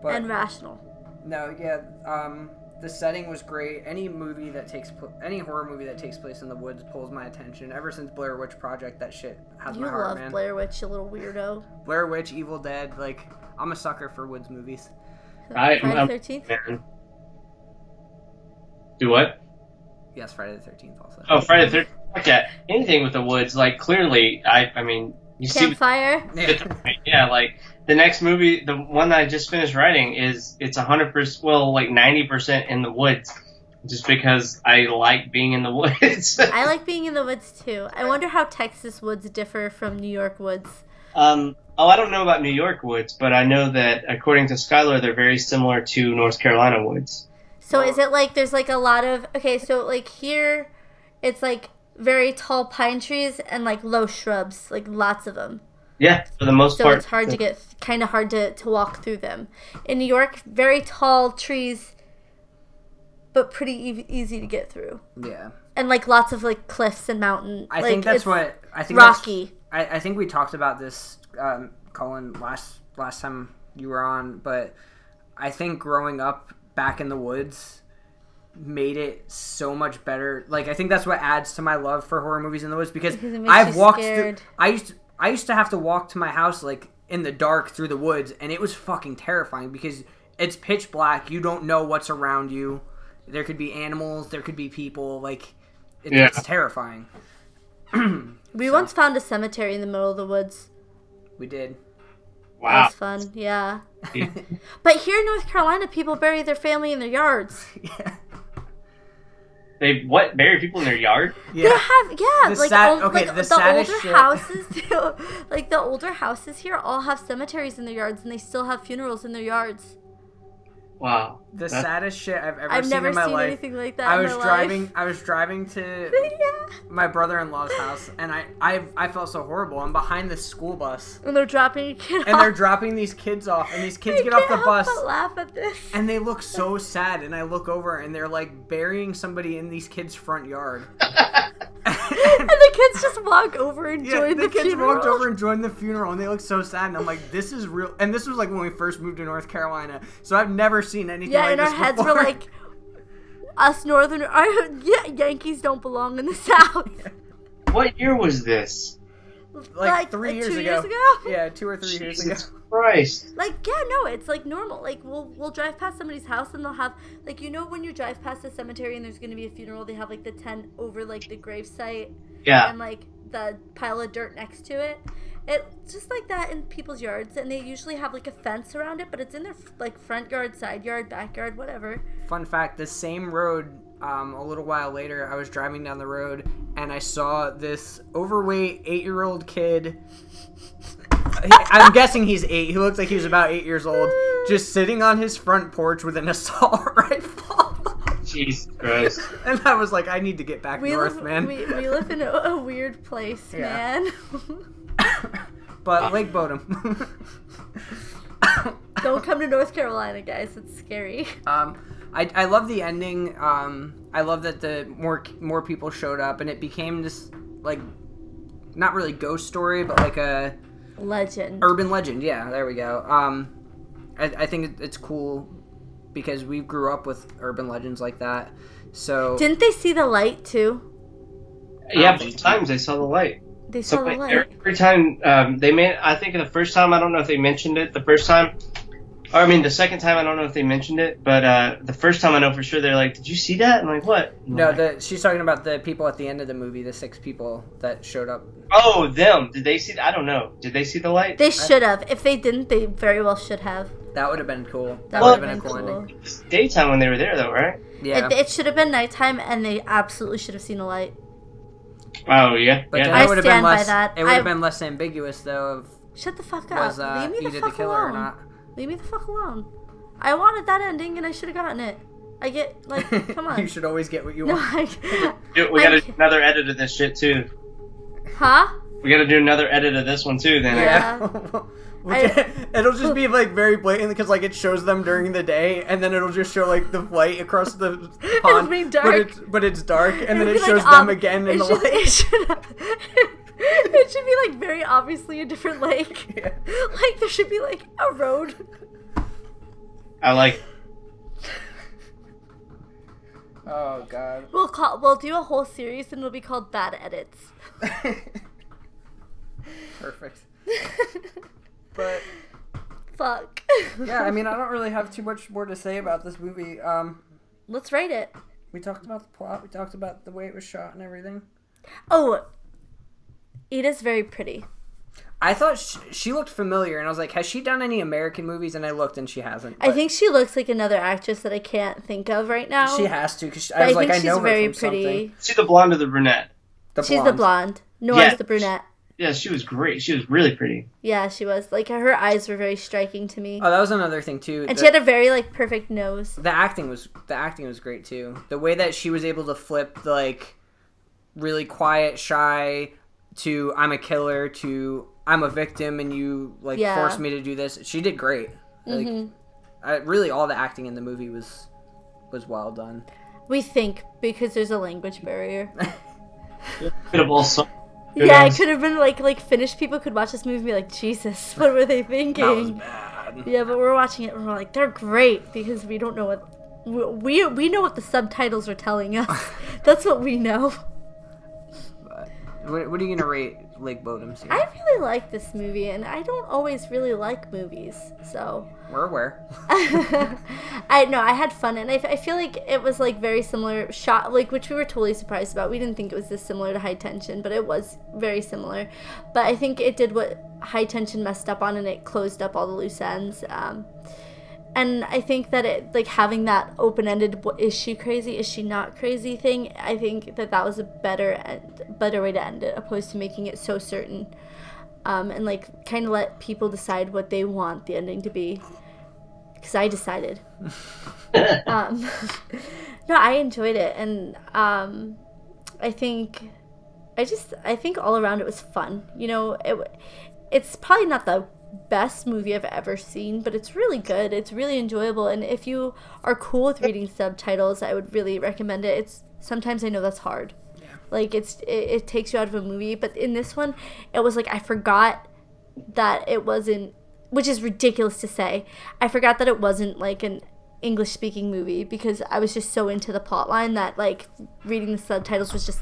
But- and rational. No, yeah. Um, the setting was great. Any movie that takes pl- any horror movie that takes place in the woods pulls my attention. Ever since Blair Witch Project, that shit has You my heart, love. Blair Witch, you little weirdo. Blair Witch, Evil Dead, like I'm a sucker for woods movies. I- Friday I'm- Thirteenth. Do what? Yes, Friday the Thirteenth also. Oh, Friday the Thirteenth. Fuck yeah. Anything with the woods, like clearly, I, I mean, you see, Campfire. yeah, like the next movie, the one that I just finished writing is it's hundred percent, well, like ninety percent in the woods, just because I like being in the <laughs> woods. I like being in the woods too. I wonder how Texas woods differ from New York woods. um, oh, I don't know about New York woods, but I know that according to Schuylar, they're very similar to North Carolina woods. So is it like there's like a lot of okay, so like here it's like very tall pine trees and like low shrubs, like lots of them. Yeah, for the most So part. it's hard to get kind of hard to, to walk through them. In New York, very tall trees but pretty e- easy to get through. Yeah, And like lots of like cliffs and mountain. I like, think that's it's what I think. rocky. I, I think we talked about this, um, Cullen, last last time you were on, but I think growing up back in the woods made it so much better. Like I think that's what adds to my love for horror movies in the woods because Because <laughs> it makes I've walked. scared. Through, I used to, I used to have to walk to my house like in the dark through the woods, and it was fucking terrifying because it's pitch black. You don't know what's around you. There could be animals. There could be people. Like, it, Yeah. it's terrifying. <clears throat> We once found a cemetery in the middle of the woods. We did. That Wow. was fun. Yeah. <laughs> But here in North Carolina, people bury their family in their yards. <laughs> yeah. They what? Bury people in their yard? Yeah. They Yeah. have yeah, The like, sad- all- okay, like the the, older shit- houses, <laughs> like the older houses here, all have cemeteries in their yards, and they still have funerals in their yards. Wow. The That's- saddest shit I've ever seen. I've seen never in my seen life. anything like that. I in was my driving. Life. I was driving to <laughs> yeah. my brother-in-law's house, and I, I, I felt so horrible. I'm behind this school bus, And they're dropping a kid and off. they're dropping these kids off, and these kids I get off can't the bus, but laugh at this. and they look so sad. And I look over, and they're like burying somebody in these kids' front yard. <laughs> and the kids just walk over and Yeah, join the, the, kids funeral. walked over and joined the funeral, and they look so sad. And I'm like, this is real. And this was like when we first moved to North Carolina, so I've never seen anything Yeah, like and our this heads before. were like, us northern, our, <laughs> yeah, Yankees don't belong in the <laughs> South. What year was this? Like, like, three like years, two ago. years ago? <laughs> Yeah, two or three years ago. Jesus Christ. Like, yeah, no, it's like normal. Like, we'll we'll drive past somebody's house and they'll have like you know when you drive past a cemetery and there's gonna be a funeral, they have like the tent over like the grave site Yeah. and like the pile of dirt next to it. It's just like that in people's yards, and they usually have like a fence around it, but it's in their like front yard, side yard, backyard, whatever. Fun fact: the same road. Um, a little while later, I was driving down the road and I saw this overweight eight-year-old kid. I'm guessing he's eight. He looks like he was about eight years old, just sitting on his front porch with an <laughs> assault rifle. Jesus Christ. and I was like, I need to get back We north, live, man. We, we live in a, a weird place, Yeah. man. <laughs> but Lake Bodom. Don't come to North Carolina, guys. It's scary. Um, I, I love the ending. Um, I love that the more more people showed up and it became this like not really ghost story, but like a Legend. urban legend. Yeah, there we go. Um, I, I think it's cool because we grew up with urban legends like that. So Didn't they see the light too? Yeah, both times I saw the light. They saw So the light. every time um, they made, I think the first time I don't know if they mentioned it. The first time, or I mean the second time I don't know if they mentioned it, but uh, the first time I know for sure they're like, "Did you see that?" I'm like, "What?" I'm no, like, the she's talking about the people at the end of the movie, the six people that showed up. oh, them. Did they see? I don't know. Did they see the light? They should have. If they didn't, they very well should have. That would have been cool. That That would have been a cool cool. ending. It's daytime when they were there, though, right? Yeah, It, it should have been nighttime, and they absolutely should have seen the light. Oh yeah, but yeah. I it would have been stand by less. that. It would have been less ambiguous though of Shut the fuck up. was uh, Leave me the Edith fuck the killer alone. Or not. Leave me the fuck alone. I wanted that ending, and I should have gotten it. I get like, <laughs> come on. you should always get what you <laughs> No, want. I, <laughs> Dude, we I gotta do another edit of this shit too. huh? We gotta do another edit of this one too. Then Yeah. I- it'll just be like very blatant because like it shows them during the day and then it'll just show like the light across the pond be but dark. it's but it's dark and then It'd it be like, shows them um, again in it the should, light It should, <laughs> it should be like very obviously a different lake. <laughs> Yeah. <laughs> Like there should be like a road. I like. oh god We'll call. We'll do a whole series, and it'll be called Bad Edits. perfect but Fuck. yeah i mean i don't really have too much more to say about this movie um Let's rate it. we talked about the plot we talked about the way it was shot and everything Oh, Ida's very pretty. i thought she, she looked familiar and i was like has she done any american movies and i looked and she hasn't I think she looks like another actress that I can't think of right now. she has to because i But was I like think i she's know her very from pretty. something See the blonde or the brunette? the She's the blonde. Nora's Yeah. the brunette. Yeah, she was great. She was really pretty. Yeah, she was. Like her eyes were very striking to me. oh that was another thing too and the- she had a very like perfect nose. the acting was the acting was great too. The way that she was able to flip the, like really quiet, shy to I'm a killer to I'm a victim and you like Yeah. forced me to do this. She did great. Like Mhm. I, really all the acting in the movie was was well done. We think because there's a language barrier. <laughs> Could have also. Yeah, it could have been like like Finnish people could watch this movie and be like, Jesus, <laughs> what were they That was thinking? bad. Yeah, but we're watching it and we're like, they're great because we don't know what we we, we know what the subtitles are telling us. <laughs> That's what we know. What, what are you gonna rate Lake Bodom's here? I really like this movie, and I don't always really like movies, so We're aware. <laughs> I know I had fun, and I, I feel like it was like very similar shot, like which we were totally surprised about. We didn't think it was this similar to High Tension, but it was very similar. But I think it did what High Tension messed up on, and it closed up all the loose ends. Um, and I think that it like having that open-ended "what- is she crazy? Is she not crazy? thing I think that that was a better end, better way to end it opposed to making it so certain. Um, and like kind of let people decide what they want the ending to be. Because I decided. <laughs> Um, <laughs> no I enjoyed it. And um, I think I just I think all around it was fun. You know it it's probably not the best movie I've ever seen, but it's really good. It's really enjoyable, and if you are cool with reading subtitles, I would really recommend it. It's sometimes I know that's hard, like it's it, it takes you out of a movie, but in this one, it was like I forgot that it wasn't, which is ridiculous to say. I forgot that it wasn't like an English speaking movie because I was just so into the plot line that like reading the subtitles was just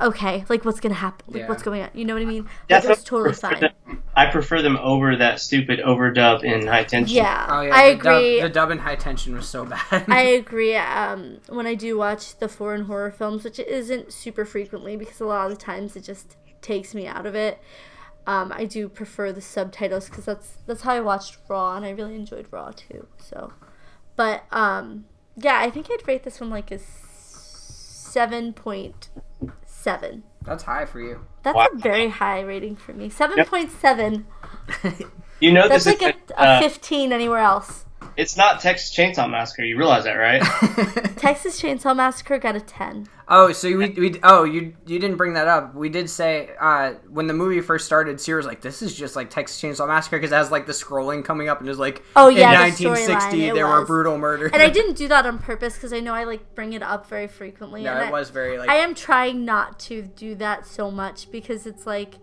okay. Like what's gonna happen? Like Yeah. what's going on? You know what I mean? Like, it was totally fine. them- I prefer them over that stupid overdub in High Tension. Yeah, Oh yeah, I the dub- agree. the dub in High Tension was so bad. <laughs> I agree. Um, when I do watch the foreign horror films, which isn't super frequently because a lot of the times it just takes me out of it. Um, I do prefer the subtitles because that's that's how I watched Raw, and I really enjoyed Raw too. So, but um, yeah, I think I'd rate this one like a seven point seven. That's high for you. That's Wow. a very high rating for me. Seven point seven. You know That's this like is a, a uh, fifteen anywhere else. It's not Texas Chainsaw Massacre. You realize that, right? <laughs> <laughs> Texas Chainsaw Massacre got a ten. oh, so we, we oh you you didn't bring that up. We did say uh, when the movie first started, Sierra was like, "This is just like Texas Chainsaw Massacre" because it has like the scrolling coming up and it's like, Oh, yeah, the in 1960 storyline, it there were brutal murders. and I didn't <laughs> do that on purpose because I know I like bring it up very frequently. no, and it I, was very like I am trying not to do that so much because it's like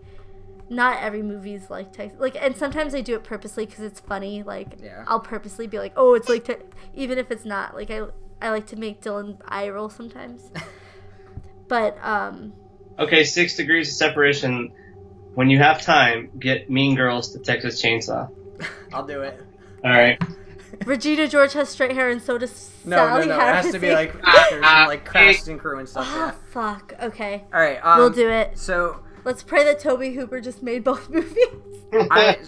not every movie's like Texas. Like, and sometimes I do it purposely because it's funny. Like, Yeah. I'll purposely be like, "Oh, it's like," te-, even if it's not. Like, I I like to make Dylan eye roll sometimes. <laughs> but um, okay, six degrees of separation. When you have time, get Mean Girls to Texas Chainsaw. I'll do it. All right. Regina George has straight hair, and so does No, Sally no, no. It has to be like <laughs> actors and like cast and crew and stuff. Oh Yeah. fuck. Okay, All right. Um, we'll do it. So Let's pray that Tobe Hooper just made both <laughs> movies. I,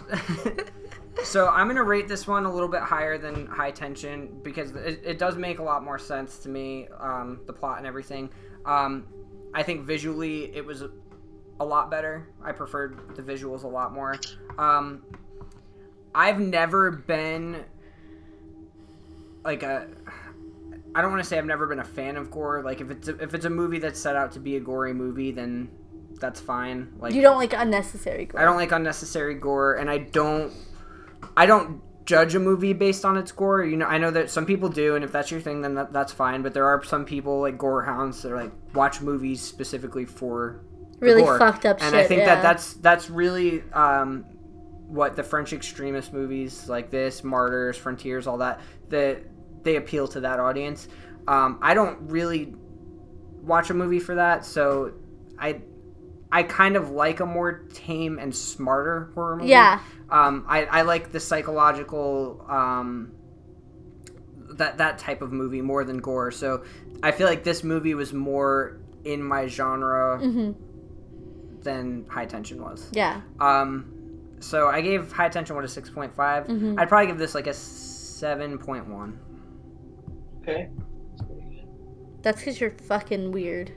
<laughs> so I'm gonna rate this one a little bit higher than High Tension because it, it does make a lot more sense to me, um, the plot and everything. Um, I think visually it was a, a lot better. I preferred the visuals a lot more. Um, I've never been like a. I don't want to say I've never been a fan of gore. Like if it's a, if it's a movie that's set out to be a gory movie, then that's fine. Like you don't like unnecessary gore. I don't like unnecessary gore, and I don't. I don't judge a movie based on its gore. You know, I know that some people do, and if that's your thing, then that, that's fine. But there are some people like gore hounds that are like watch movies specifically for really gore. fucked up and shit. I think yeah. that that's that's really um, what the French extremist movies like this, Martyrs, Frontiers, all that that they appeal to that audience. Um, I don't really watch a movie for that, so I I kind of like a more tame and smarter horror movie. yeah. Um, I, I like the psychological um, that that type of movie more than gore. So I feel like this movie was more in my genre hmm than High Tension was. Yeah. Um, so I gave High Tension what a six point five. Mhm. I'd probably give this like a seven point one. Okay. That's because you're fucking weird.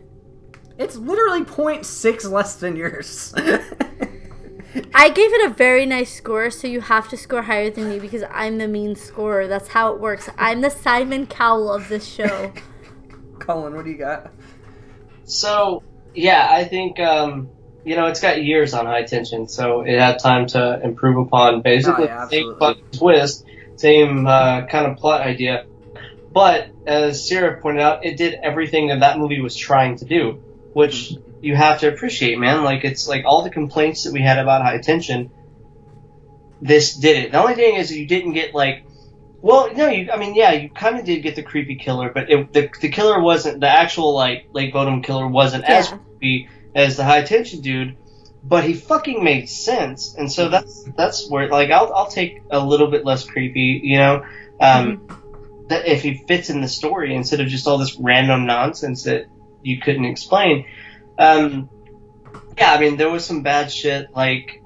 It's literally 0.6 less than yours. <laughs> I gave it a very nice score, so you have to score higher than me because I'm the mean scorer. That's how it works. I'm the Simon Cowell of this show. <laughs> Cullen, what do you got? So yeah, I think um, you know it's got years on high tension, so it had time to improve upon basically Oh, yeah, the same twist, same uh, kind of plot idea. But as Sarah pointed out, it did everything that that movie was trying to do, which you have to appreciate, man. Like it's like all the complaints that we had about high tension. This did it. The only thing is you didn't get like, well, no, you. I mean, yeah, you kind of did get the creepy killer, but it, the the killer wasn't the actual like Lake Bodom killer wasn't as creepy as the high tension dude, but he fucking made sense, and so that's that's where like I'll I'll take a little bit less creepy, you know, um, that if he fits in the story instead of just all this random nonsense that you couldn't explain. Um, yeah, I mean there was some bad shit like.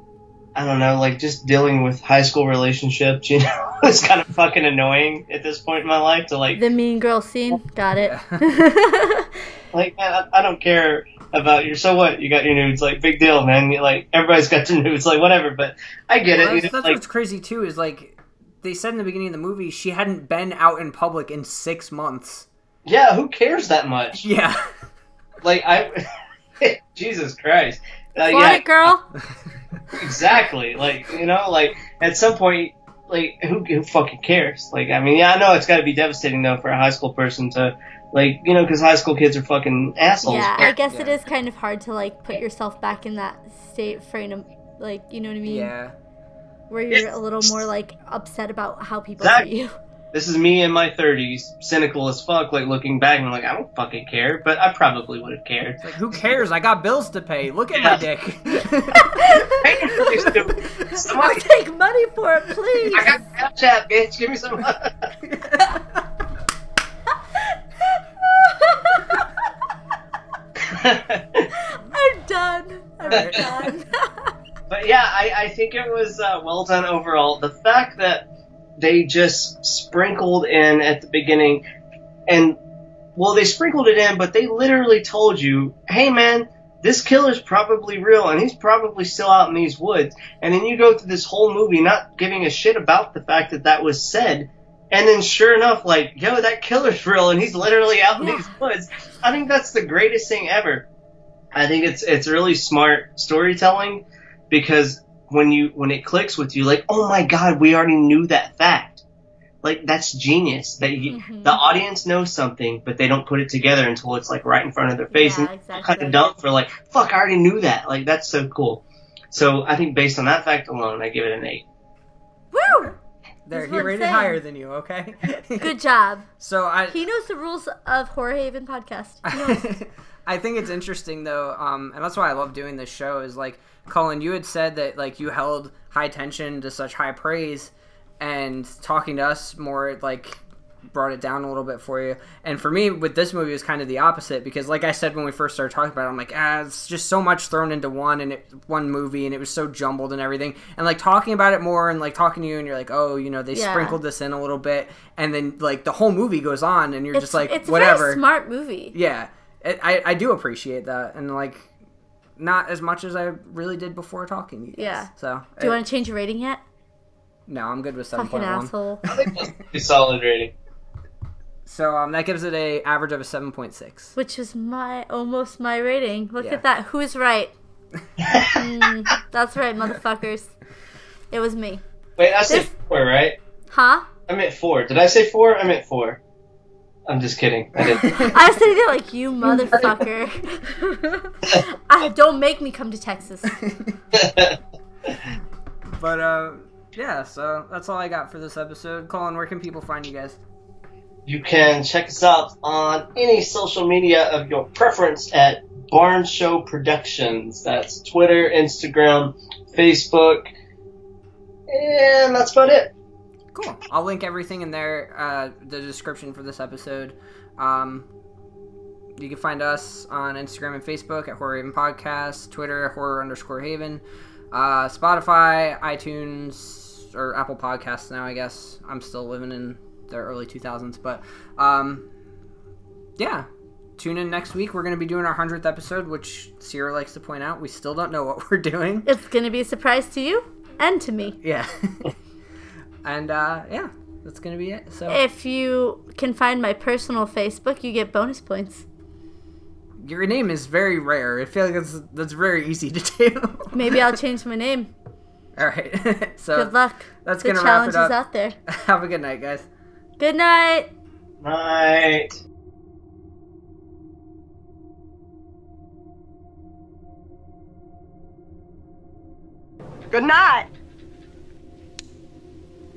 I don't know, like just dealing with high school relationships, <laughs> you know, it's kind of fucking annoying at this point in my life to like The mean girl scene. Got it. <laughs> <laughs> Like, man, I, I don't care about your. So what? You got your nudes. Like, big deal, man. You, like, everybody's got their nudes. Like, whatever. But I get Well, it. You that's, know, that's like, what's crazy too is like they said in the beginning of the movie she hadn't been out in public in six months. Yeah, who cares that much? <laughs> Yeah. Like, I. <laughs> Jesus Christ. Uh, Flaunt yeah, it, girl. <laughs> exactly. Like, you know, like at some point, like, who who fucking cares? Like, I mean, yeah, I know it's got to be devastating though for a high school person to, like, you know, because high school kids are fucking assholes. Yeah, I guess it Yeah. is kind of hard to like put yourself back in that state frame of like you know what I mean, Yeah. where you're a little more like upset about how people Exactly. treat you. This is me in my 30s, cynical as fuck, like looking back and I'm like, I don't fucking care, but I probably would have cared. Like who cares? I got bills to pay. Look at my dick. I'll Somebody, <laughs> take money for it, please. I got Snapchat, bitch. Give me some. <laughs> I'm done. I'm done. <laughs> but yeah, I, I think it was uh, well done overall. The fact that they just sprinkled in at the beginning, and well, they sprinkled it in, but they literally told you, hey man, this killer's probably real, and he's probably still out in these woods. And then you go through this whole movie not giving a shit about the fact that that was said. And then sure enough, like, yo, that killer's real and he's literally out in these woods. I think that's the greatest thing ever. I think it's it's really smart storytelling because when you when it clicks with you, like, oh my god, we already knew that fact. Like that's genius. That you, Mhm. the audience knows something, but they don't put it together until it's like right in front of their face. Yeah, and exactly. kind of dumb for like, fuck, I already knew that. Like that's so cool. So I think based on that fact alone, I give it an eight. Woo! there, That's he rated higher than you. Okay. <laughs> Good <laughs> job. So I. He knows the rules of Horror Haven podcast. <laughs> I think it's interesting though, um, and that's why I love doing this show. Is like, Cullen, you had said that like you held high tension to such high praise, and talking to us more like brought it down a little bit for you. And for me, with this movie, it was kind of the opposite because, like I said when we first started talking about it, I'm like, ah, it's just so much thrown into one and it, one movie, and it was so jumbled and everything. And like talking about it more and like talking to you, and you're like, oh, you know, they Yeah. sprinkled this in a little bit, and then like the whole movie goes on, and you're it's just like, it's a whatever. smart movie. Yeah, it, I I do appreciate that, and like not as much as I really did before talking to you. Guys. Yeah. So Do you it- want to change your rating yet? no, I'm good with seven Fucking point asshole. I think that's a solid rating. So um, that gives it a average of a seven point six. Which is my almost my rating. Look Yeah. at that. Who's right? <laughs> Mm, that's right, motherfuckers. It was me. Wait, I said This- four, right? Huh? I meant four. Did I say four? I meant four. I'm just kidding. I didn't. <laughs> I was saying it like you motherfucker. <laughs> I, don't make me come to Texas. <laughs> But uh, yeah. So that's all I got for this episode. Cullen, where can people find you guys? You can check us out on any social media of your preference at Barn Show Productions. That's Twitter, Instagram, Facebook, and that's about it. Cool. I'll link everything in there, uh, the description for this episode. Um, you can find us on Instagram and Facebook at Horror Haven Podcast, Twitter Horror underscore Haven, uh, Spotify, iTunes, or Apple Podcasts now, I guess. I'm still living in the early 2000s, but um, yeah. Tune in next week. We're going to be doing our 100th episode, which Sierra likes to point out. We still don't know what <laughs> we're doing. It's gonna be a surprise to you and to me. Yeah. <laughs> and uh, yeah, that's going to be it. So. If you can find my personal Facebook, you get bonus points. Your name is very rare. I feel like that's that's very easy to do. Maybe I'll <laughs> change my name. All right. <laughs> so Good luck. that's the gonna wrap challenge it up. is out there. <laughs> Have a good night, guys. Good night. Night. Good night.